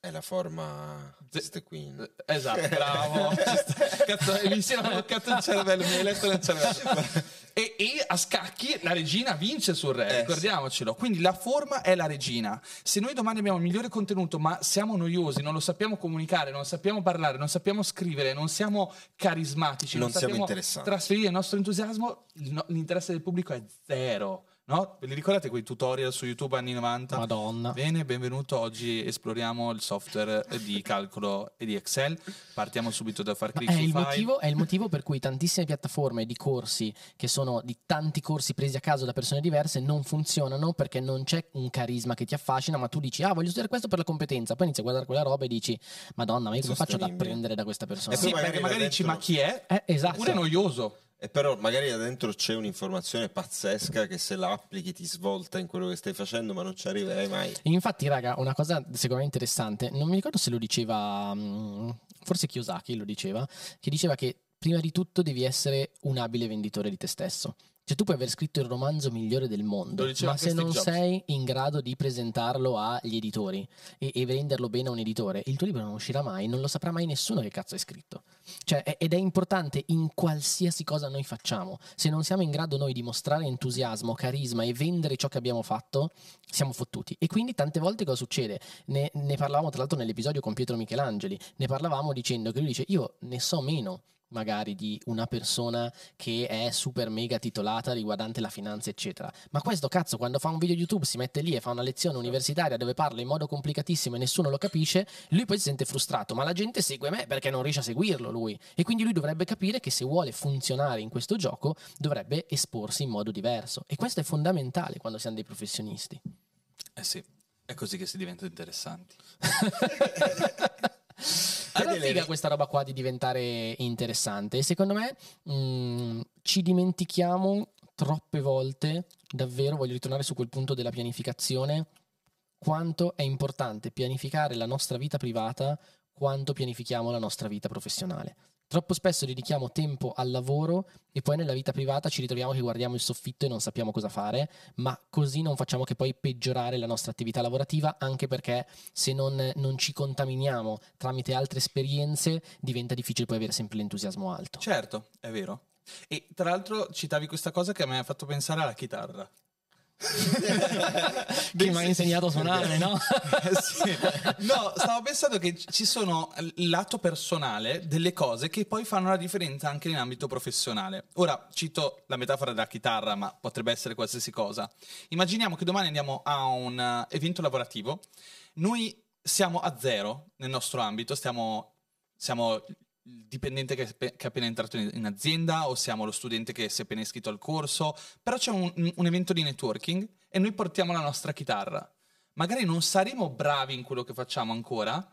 È la forma Queste Queen. Eh, Esatto, bravo. Cazzo, mi si era bloccato il cervello, mi hai letto nel cervello. E, e a scacchi la regina vince sul re, Eh, ricordiamocelo. Quindi la forma è la regina. Se noi domani abbiamo il migliore contenuto, ma siamo noiosi, non lo sappiamo comunicare, non sappiamo parlare, non sappiamo scrivere, non siamo carismatici, Non siamo sappiamo interessanti. trasferire il nostro entusiasmo, l'interesse del pubblico è zero. No? Ve li ricordate quei tutorial su YouTube anni 90? Madonna. Bene, benvenuto. Oggi esploriamo il software di calcolo e di Excel. Partiamo subito da far Ma clic è il, file. motivo, è il motivo per cui tantissime piattaforme di corsi, che sono di tanti corsi presi a caso da persone diverse, non funzionano perché non c'è un carisma che ti affascina, ma tu dici, ah, voglio studiare questo per la competenza. Poi inizi a guardare quella roba e dici, Madonna, ma io come faccio ad apprendere da questa persona? E Sì, perché magari dici, ma chi è? Eh, esatto. Oppure è noioso. E però magari là dentro c'è un'informazione pazzesca che se la applichi ti svolta in quello che stai facendo, ma non ci arriverai mai. Infatti, raga, una cosa secondo me interessante, non mi ricordo se lo diceva, mm, forse Kiyosaki lo diceva, che diceva che prima di tutto devi essere un abile venditore di te stesso. Cioè tu puoi aver scritto il romanzo migliore del mondo, ma se non Jobs. sei in grado di presentarlo agli editori e, e venderlo bene a un editore, il tuo libro non uscirà mai, non lo saprà mai nessuno che cazzo hai scritto. Cioè, è- ed è importante in qualsiasi cosa noi facciamo. Se non siamo in grado noi di mostrare entusiasmo, carisma e vendere ciò che abbiamo fatto, siamo fottuti. E quindi tante volte cosa succede? Ne, ne parlavamo tra l'altro nell'episodio con Pietro Michelangeli, ne parlavamo dicendo che lui dice io ne so meno magari di una persona che è super mega titolata riguardante la finanza eccetera. Ma questo cazzo quando fa un video YouTube si mette lì e fa una lezione universitaria dove parla in modo complicatissimo e nessuno lo capisce lui poi si sente frustrato ma la gente segue me perché non riesce a seguirlo lui. E quindi lui dovrebbe capire che se vuole funzionare in questo gioco dovrebbe esporsi in modo diverso. E questo è fondamentale quando siamo dei professionisti. Eh sì, è così che si diventa interessanti. Però è delle- figa questa roba qua di diventare interessante e secondo me mh, ci dimentichiamo troppe volte, davvero voglio ritornare su quel punto della pianificazione, quanto è importante pianificare la nostra vita privata quanto pianifichiamo la nostra vita professionale. Troppo spesso dedichiamo tempo al lavoro e poi nella vita privata ci ritroviamo che guardiamo il soffitto e non sappiamo cosa fare, ma così non facciamo che poi peggiorare la nostra attività lavorativa, anche perché se non, non ci contaminiamo tramite altre esperienze diventa difficile poi avere sempre l'entusiasmo alto. Certo, è vero. E tra l'altro citavi questa cosa che mi ha fatto pensare alla chitarra. Che mi ha insegnato a suonare, no? Eh, sì. No, stavo pensando che ci sono il lato personale delle cose che poi fanno la differenza anche in ambito professionale. Ora cito la metafora della chitarra, ma potrebbe essere qualsiasi cosa. Immaginiamo che domani andiamo a un eh, evento lavorativo, noi siamo a zero nel nostro ambito, stiamo, siamo dipendente che, che è appena entrato in, azienda o siamo lo studente che si è appena iscritto al corso, però c'è un, un evento di networking e noi portiamo la nostra chitarra. Magari non saremo bravi in quello che facciamo ancora,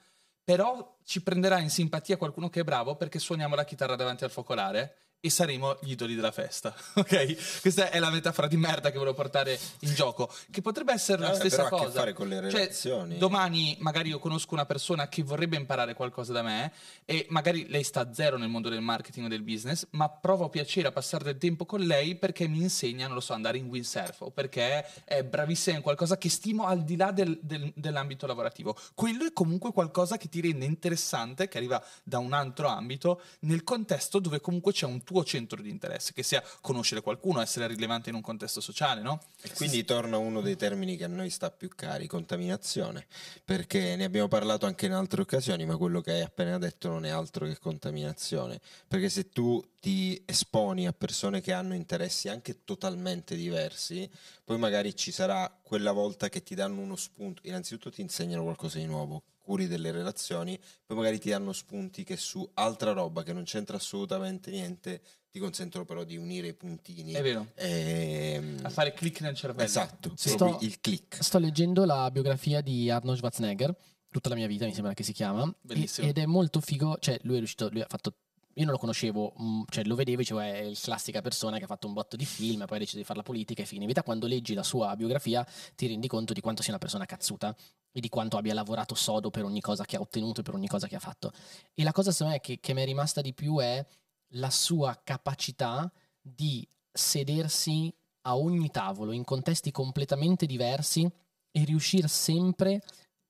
però ci prenderà in simpatia qualcuno che è bravo perché suoniamo la chitarra davanti al focolare e saremo gli idoli della festa. Ok? Questa è la metafora di merda che volevo portare in gioco. Che potrebbe essere la Vabbè, stessa però ha a che cosa. fare con le Cioè, relazioni. domani magari io conosco una persona che vorrebbe imparare qualcosa da me e magari lei sta a zero nel mondo del marketing o del business, ma provo piacere a passare del tempo con lei perché mi insegna, non lo so, andare in windsurf o perché è bravissima in qualcosa che stimo al di là del- del- dell'ambito lavorativo. Quello è comunque qualcosa che ti rende interessante, che arriva da un altro ambito, nel contesto dove comunque c'è un tuo centro di interesse, che sia conoscere qualcuno, essere rilevante in un contesto sociale, no? E quindi torna uno dei termini che a noi sta più cari, contaminazione, perché ne abbiamo parlato anche in altre occasioni, ma quello che hai appena detto non è altro che contaminazione, perché se tu ti esponi a persone che hanno interessi anche totalmente diversi, poi magari ci sarà quella volta che ti danno uno spunto, innanzitutto ti insegnano qualcosa di nuovo, curi delle relazioni, poi magari ti danno spunti che su altra roba che non c'entra assolutamente niente, ti consentono però di unire i puntini. È vero. Ehm, A fare click nel cervello. Esatto, Sto- il click. Sto leggendo la biografia di Arnold Schwarzenegger, tutta la mia vita mi sembra che si chiama, e- Bellissimo. ed è molto figo, cioè lui è riuscito, lui ha fatto io non lo conoscevo, mm, cioè lo vedevo dicevo è il classica persona che ha fatto un botto di film, poi ha deciso di fare la politica e fine. In verità quando leggi la sua biografia ti rendi conto di quanto sia una persona cazzuta e di quanto abbia lavorato sodo per ogni cosa che ha ottenuto e per ogni cosa che ha fatto. E la cosa secondo me che, che mi è rimasta di più è la sua capacità di sedersi a ogni tavolo in contesti completamente diversi e riuscire sempre a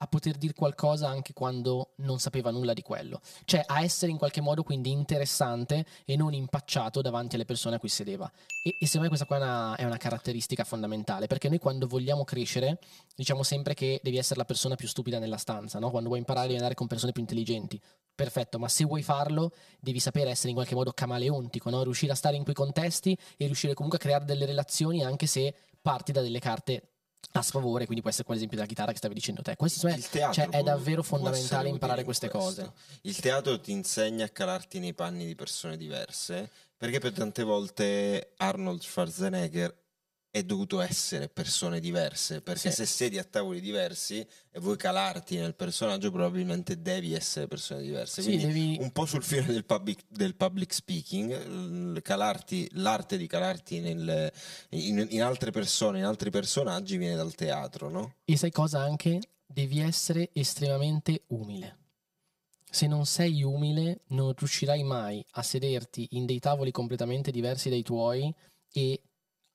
poter dire qualcosa anche quando non sapeva nulla di quello. Cioè a essere in qualche modo quindi interessante e non impacciato davanti alle persone a cui sedeva. E, e secondo me questa qua è una, è una caratteristica fondamentale, perché noi quando vogliamo crescere diciamo sempre che devi essere la persona più stupida nella stanza, no? Quando vuoi imparare devi andare con persone più intelligenti. Perfetto, ma se vuoi farlo devi sapere essere in qualche modo camaleontico, no? riuscire a stare in quei contesti e riuscire comunque a creare delle relazioni anche se parti da delle carte a sfavore, quindi può essere quell'esempio della chitarra che stavi dicendo te. Questo secondo me Il teatro cioè, è davvero fondamentale imparare queste questo. cose. Il teatro ti insegna a calarti nei panni di persone diverse, perché per tante volte Arnold Schwarzenegger è dovuto essere persone diverse, perché Sì. se siedi a tavoli diversi e vuoi calarti nel personaggio, probabilmente devi essere persone diverse. Sì, Quindi devi- un po' sul fine del public, del public speaking, calarti, l'arte di calarti nel- in, in altre persone, in altri personaggi, viene dal teatro, no? E sai cosa anche? Devi essere estremamente umile. Se non sei umile, non riuscirai mai a sederti in dei tavoli completamente diversi dai tuoi e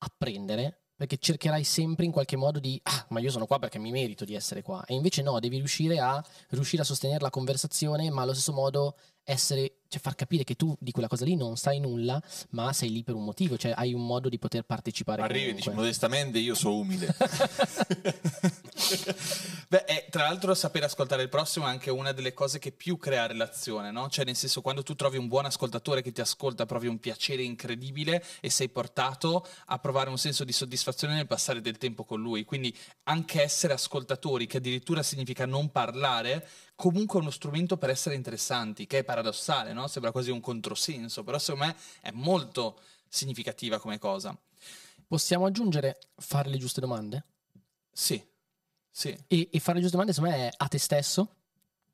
apprendere, perché cercherai sempre in qualche modo di, ah, ma io sono qua perché mi merito di essere qua. E invece no, devi riuscire a, riuscire a sostenere la conversazione, ma allo stesso modo essere, cioè far capire che tu di quella cosa lì non sai nulla, ma sei lì per un motivo, cioè hai un modo di poter partecipare. Arrivi e dici modestamente io sono umile. Beh, e tra l'altro sapere ascoltare il prossimo è anche una delle cose che più crea relazione, no? Cioè, nel senso, quando tu trovi un buon ascoltatore che ti ascolta, provi un piacere incredibile e sei portato a provare un senso di soddisfazione nel passare del tempo con lui. Quindi anche essere ascoltatori, che addirittura significa non parlare, comunque è uno strumento per essere interessanti, che è paradossale, no? Sembra quasi un controsenso, però secondo me è molto significativa come cosa. Possiamo aggiungere fare le giuste domande? Sì, sì. E, e fare le giuste domande, secondo me, è a te stesso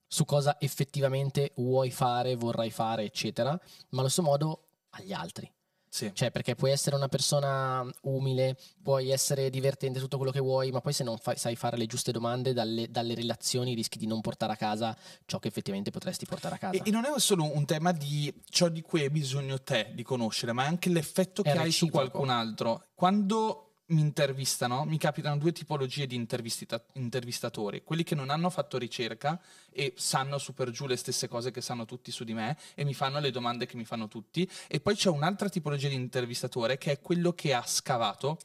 su cosa effettivamente vuoi fare, vorrai fare, eccetera, ma allo stesso modo agli altri. Sì. Cioè, perché puoi essere una persona umile, puoi essere divertente, tutto quello che vuoi, ma poi se non fai- sai fare le giuste domande, dalle, dalle relazioni rischi di non portare a casa ciò che effettivamente potresti portare a casa. E, e non è solo un tema di ciò di cui hai bisogno te di conoscere, ma è anche l'effetto È che hai su qualcun altro. Quando mi intervistano, mi capitano due tipologie di intervistatori, quelli che non hanno fatto ricerca e sanno su per giù le stesse cose che sanno tutti su di me e mi fanno le domande che mi fanno tutti, e poi c'è un'altra tipologia di intervistatore che è quello che ha scavato,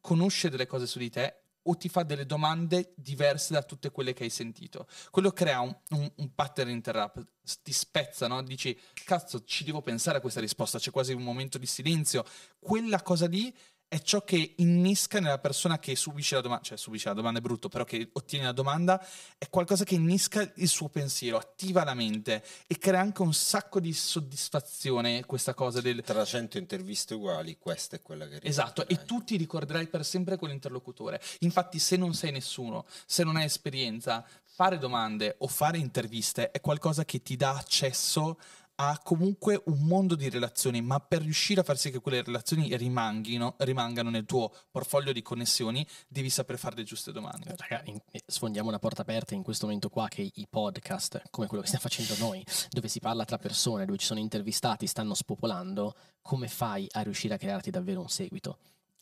conosce delle cose su di te o ti fa delle domande diverse da tutte quelle che hai sentito. Quello crea un, un- un pattern interrupt, ti spezza, no? Dici, cazzo, ci devo pensare a questa risposta, c'è quasi un momento di silenzio. Quella cosa lì è ciò che innesca nella persona che subisce la domanda, cioè subisce la domanda è brutto, però che ottiene la domanda, è qualcosa che innesca il suo pensiero, attiva la mente e crea anche un sacco di soddisfazione questa cosa del... Tra 100 interviste uguali, questa è quella che Esatto, e tu ti ricorderai per sempre quell'interlocutore. Infatti, se non sei nessuno, se non hai esperienza, fare domande o fare interviste è qualcosa che ti dà accesso a comunque un mondo di relazioni, ma per riuscire a far sì che quelle relazioni rimangano nel tuo portfolio di connessioni, devi saper fare le giuste domande. Raga, in- eh, sfondiamo una porta aperta in questo momento qua che i podcast, come quello che stiamo facendo noi, dove si parla tra persone, dove ci sono intervistati, stanno spopolando, come fai a riuscire a crearti davvero un seguito?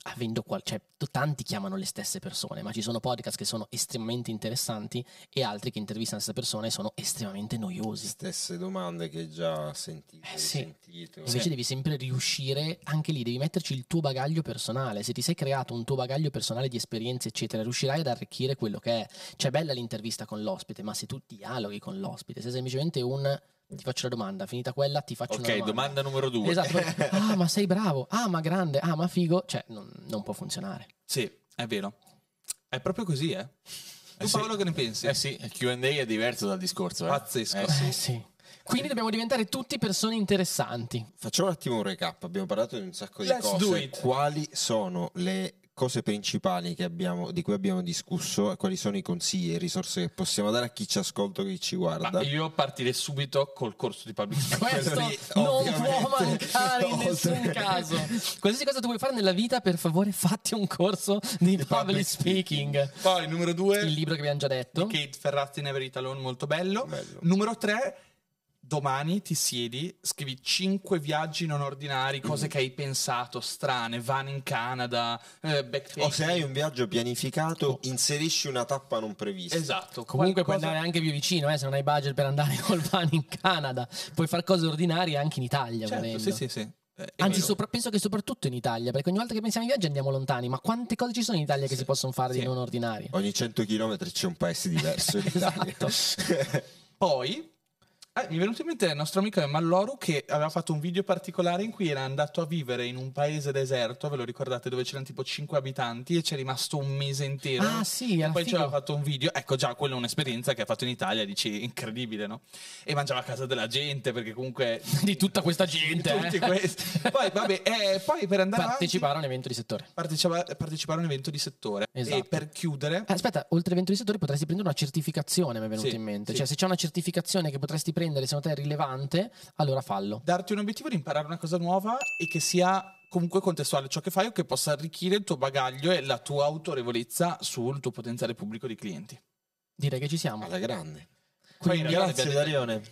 Avendo qual- cioè, tanti chiamano le stesse persone, ma ci sono podcast che sono estremamente interessanti e altri che intervistano le stesse persone e sono estremamente noiosi. Stesse domande che già sentito, Eh, sì. risentito. Invece devi sempre riuscire, anche lì devi metterci il tuo bagaglio personale. Se ti sei creato un tuo bagaglio personale di esperienze, eccetera, riuscirai ad arricchire quello che è. Cioè, bella l'intervista con l'ospite, ma se tu dialoghi con l'ospite, se semplicemente un ti faccio la domanda, finita quella, ti faccio una Ok, domanda. domanda numero due. Esatto. ah, ma sei bravo, ah, ma grande, ah, ma figo. Cioè, non, non può funzionare. Sì, è vero. È proprio così, eh? Tu Eh sì. Paolo che ne pensi? Eh sì, il Q&A è diverso dal discorso. Eh. Pazzesco. Eh sì. Eh sì. Quindi dobbiamo diventare tutti persone interessanti. Facciamo un attimo un recap, abbiamo parlato di un sacco di Let's do cose. it. Quali sono le cose principali che abbiamo, di cui abbiamo discusso e quali sono i consigli e risorse che possiamo dare a chi ci ascolta o chi ci guarda? Ma io partirei subito col corso di public speaking. Questo non può mancare in nessun caso. Qualsiasi cosa tu vuoi fare nella vita, per favore, fatti un corso di public public speaking. Poi numero due, Il libro che abbiamo già detto. Kate Ferrazzi Never Eat Alone, molto bello. Bello. Numero tre, domani ti siedi, scrivi cinque viaggi non ordinari, cose che hai pensato, strane, van in Canada, eh, backpacking. O se hai un viaggio pianificato, inserisci una tappa non prevista. Esatto. Comunque puoi qualcosa- andare anche più vicino, eh, se non hai budget per andare col van in Canada. Puoi fare cose ordinarie anche in Italia, Certo, volendo. sì, sì, sì. Eh, Anzi, sopra- penso che soprattutto in Italia, perché ogni volta che pensiamo ai viaggi andiamo lontani, ma quante cose ci sono in Italia che si possono fare Sì. di non ordinarie? Ogni 100 km c'è un paese diverso in Italia. Esatto. Poi eh, mi è venuto in mente il nostro amico Malloru che aveva fatto un video particolare in cui era andato a vivere in un paese deserto, ve lo ricordate, dove c'erano tipo 5 abitanti e c'è rimasto un mese intero. Ah, sì, E poi ci aveva fatto un video, ecco già, quella è un'esperienza che ha fatto in Italia, dici incredibile, no? E mangiava a casa della gente perché comunque di tutta questa gente. tutti eh. questi. Poi vabbè, eh, poi per andare Partecipare a un evento di settore. partecipa- partecipare a un evento di settore Esatto. e per chiudere Ah, Aspetta, oltre all'evento di settore potresti prendere una certificazione, mi è venuto Sì, in mente. sì. Cioè, se c'è una certificazione che potresti prendere, secondo te è rilevante, allora fallo. darti un obiettivo di imparare una cosa nuova e che sia comunque contestuale ciò che fai o che possa arricchire il tuo bagaglio e la tua autorevolezza sul tuo potenziale pubblico di clienti. Direi che ci siamo. Alla grande. Poi, Grazie ragazzi, Darione.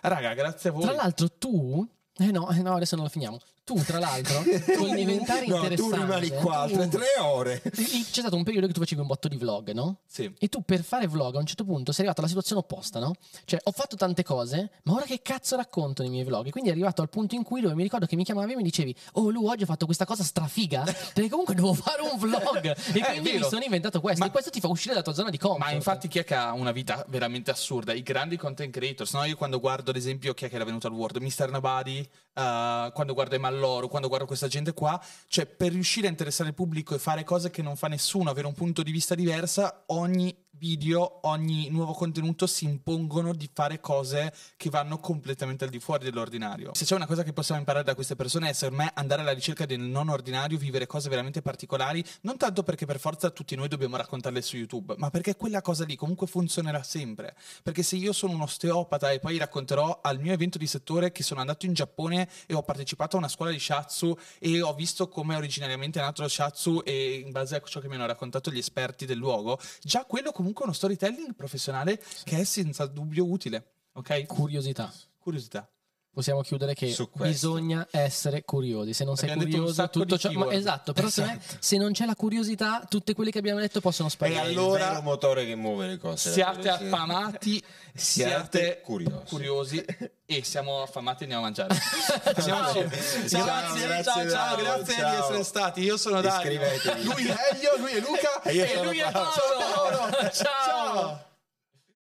Raga, grazie a voi. Tra l'altro, tu. Eh no, eh no, adesso non lo finiamo. Tu, tra l'altro, col diventare no, interessante. tu rimani qua altre tre ore. C'è stato un periodo che tu facevi un botto di vlog, no? Sì. E tu per fare vlog a un certo punto sei arrivato alla situazione opposta, no? Cioè, ho fatto tante cose, ma ora che cazzo racconto nei miei vlog? E quindi è arrivato al punto in cui dove mi ricordo che mi chiamavi e mi dicevi, oh Lu, oggi ho fatto questa cosa strafiga, perché comunque devo fare un vlog. E Eh, quindi mi sono inventato questo. Ma- e questo ti fa uscire dalla tua zona di comfort. Ma infatti chi è che ha una vita veramente assurda? I grandi content creators. No, io quando guardo ad esempio chi è che era venuto al World, Mr. Nobody, eh, quando guardo Emalloro, quando guardo questa gente qua, cioè per riuscire a interessare il pubblico e fare cose che non fa nessuno, avere un punto di vista diversa, ogni video, ogni nuovo contenuto si impongono di fare cose che vanno completamente al di fuori dell'ordinario. Se c'è una cosa che possiamo imparare da queste persone è secondo me andare alla ricerca del non ordinario, vivere cose veramente particolari, non tanto perché per forza tutti noi dobbiamo raccontarle su YouTube, ma perché quella cosa lì comunque funzionerà sempre. Perché se io sono un osteopata e poi racconterò al mio evento di settore che sono andato in Giappone e ho partecipato a una scuola di shiatsu e ho visto come originariamente è nato lo shiatsu e in base a ciò che mi hanno raccontato gli esperti del luogo, già quello comunque è uno storytelling professionale che è senza dubbio utile. Ok? Curiosità. Curiosità. Possiamo chiudere che bisogna essere curiosi. Se non sei Abbiamo un curioso, tutto ciò. Ma esatto, però secondo me, se non c'è la curiosità, tutte quelle che abbiamo detto possono E sparire. È allora- il vero motore che muove le cose. Siate affamati, Siate siate curiosi. curiosi e siamo affamati e andiamo a mangiare. Ciao, Ciao, grazie, grazie, ciao, ciao, Dario, grazie ciao. di essere stati. Io sono Dario. Lui è Elio, lui è Luca E io e sono lui è Paolo. Paolo. Ciao. ciao.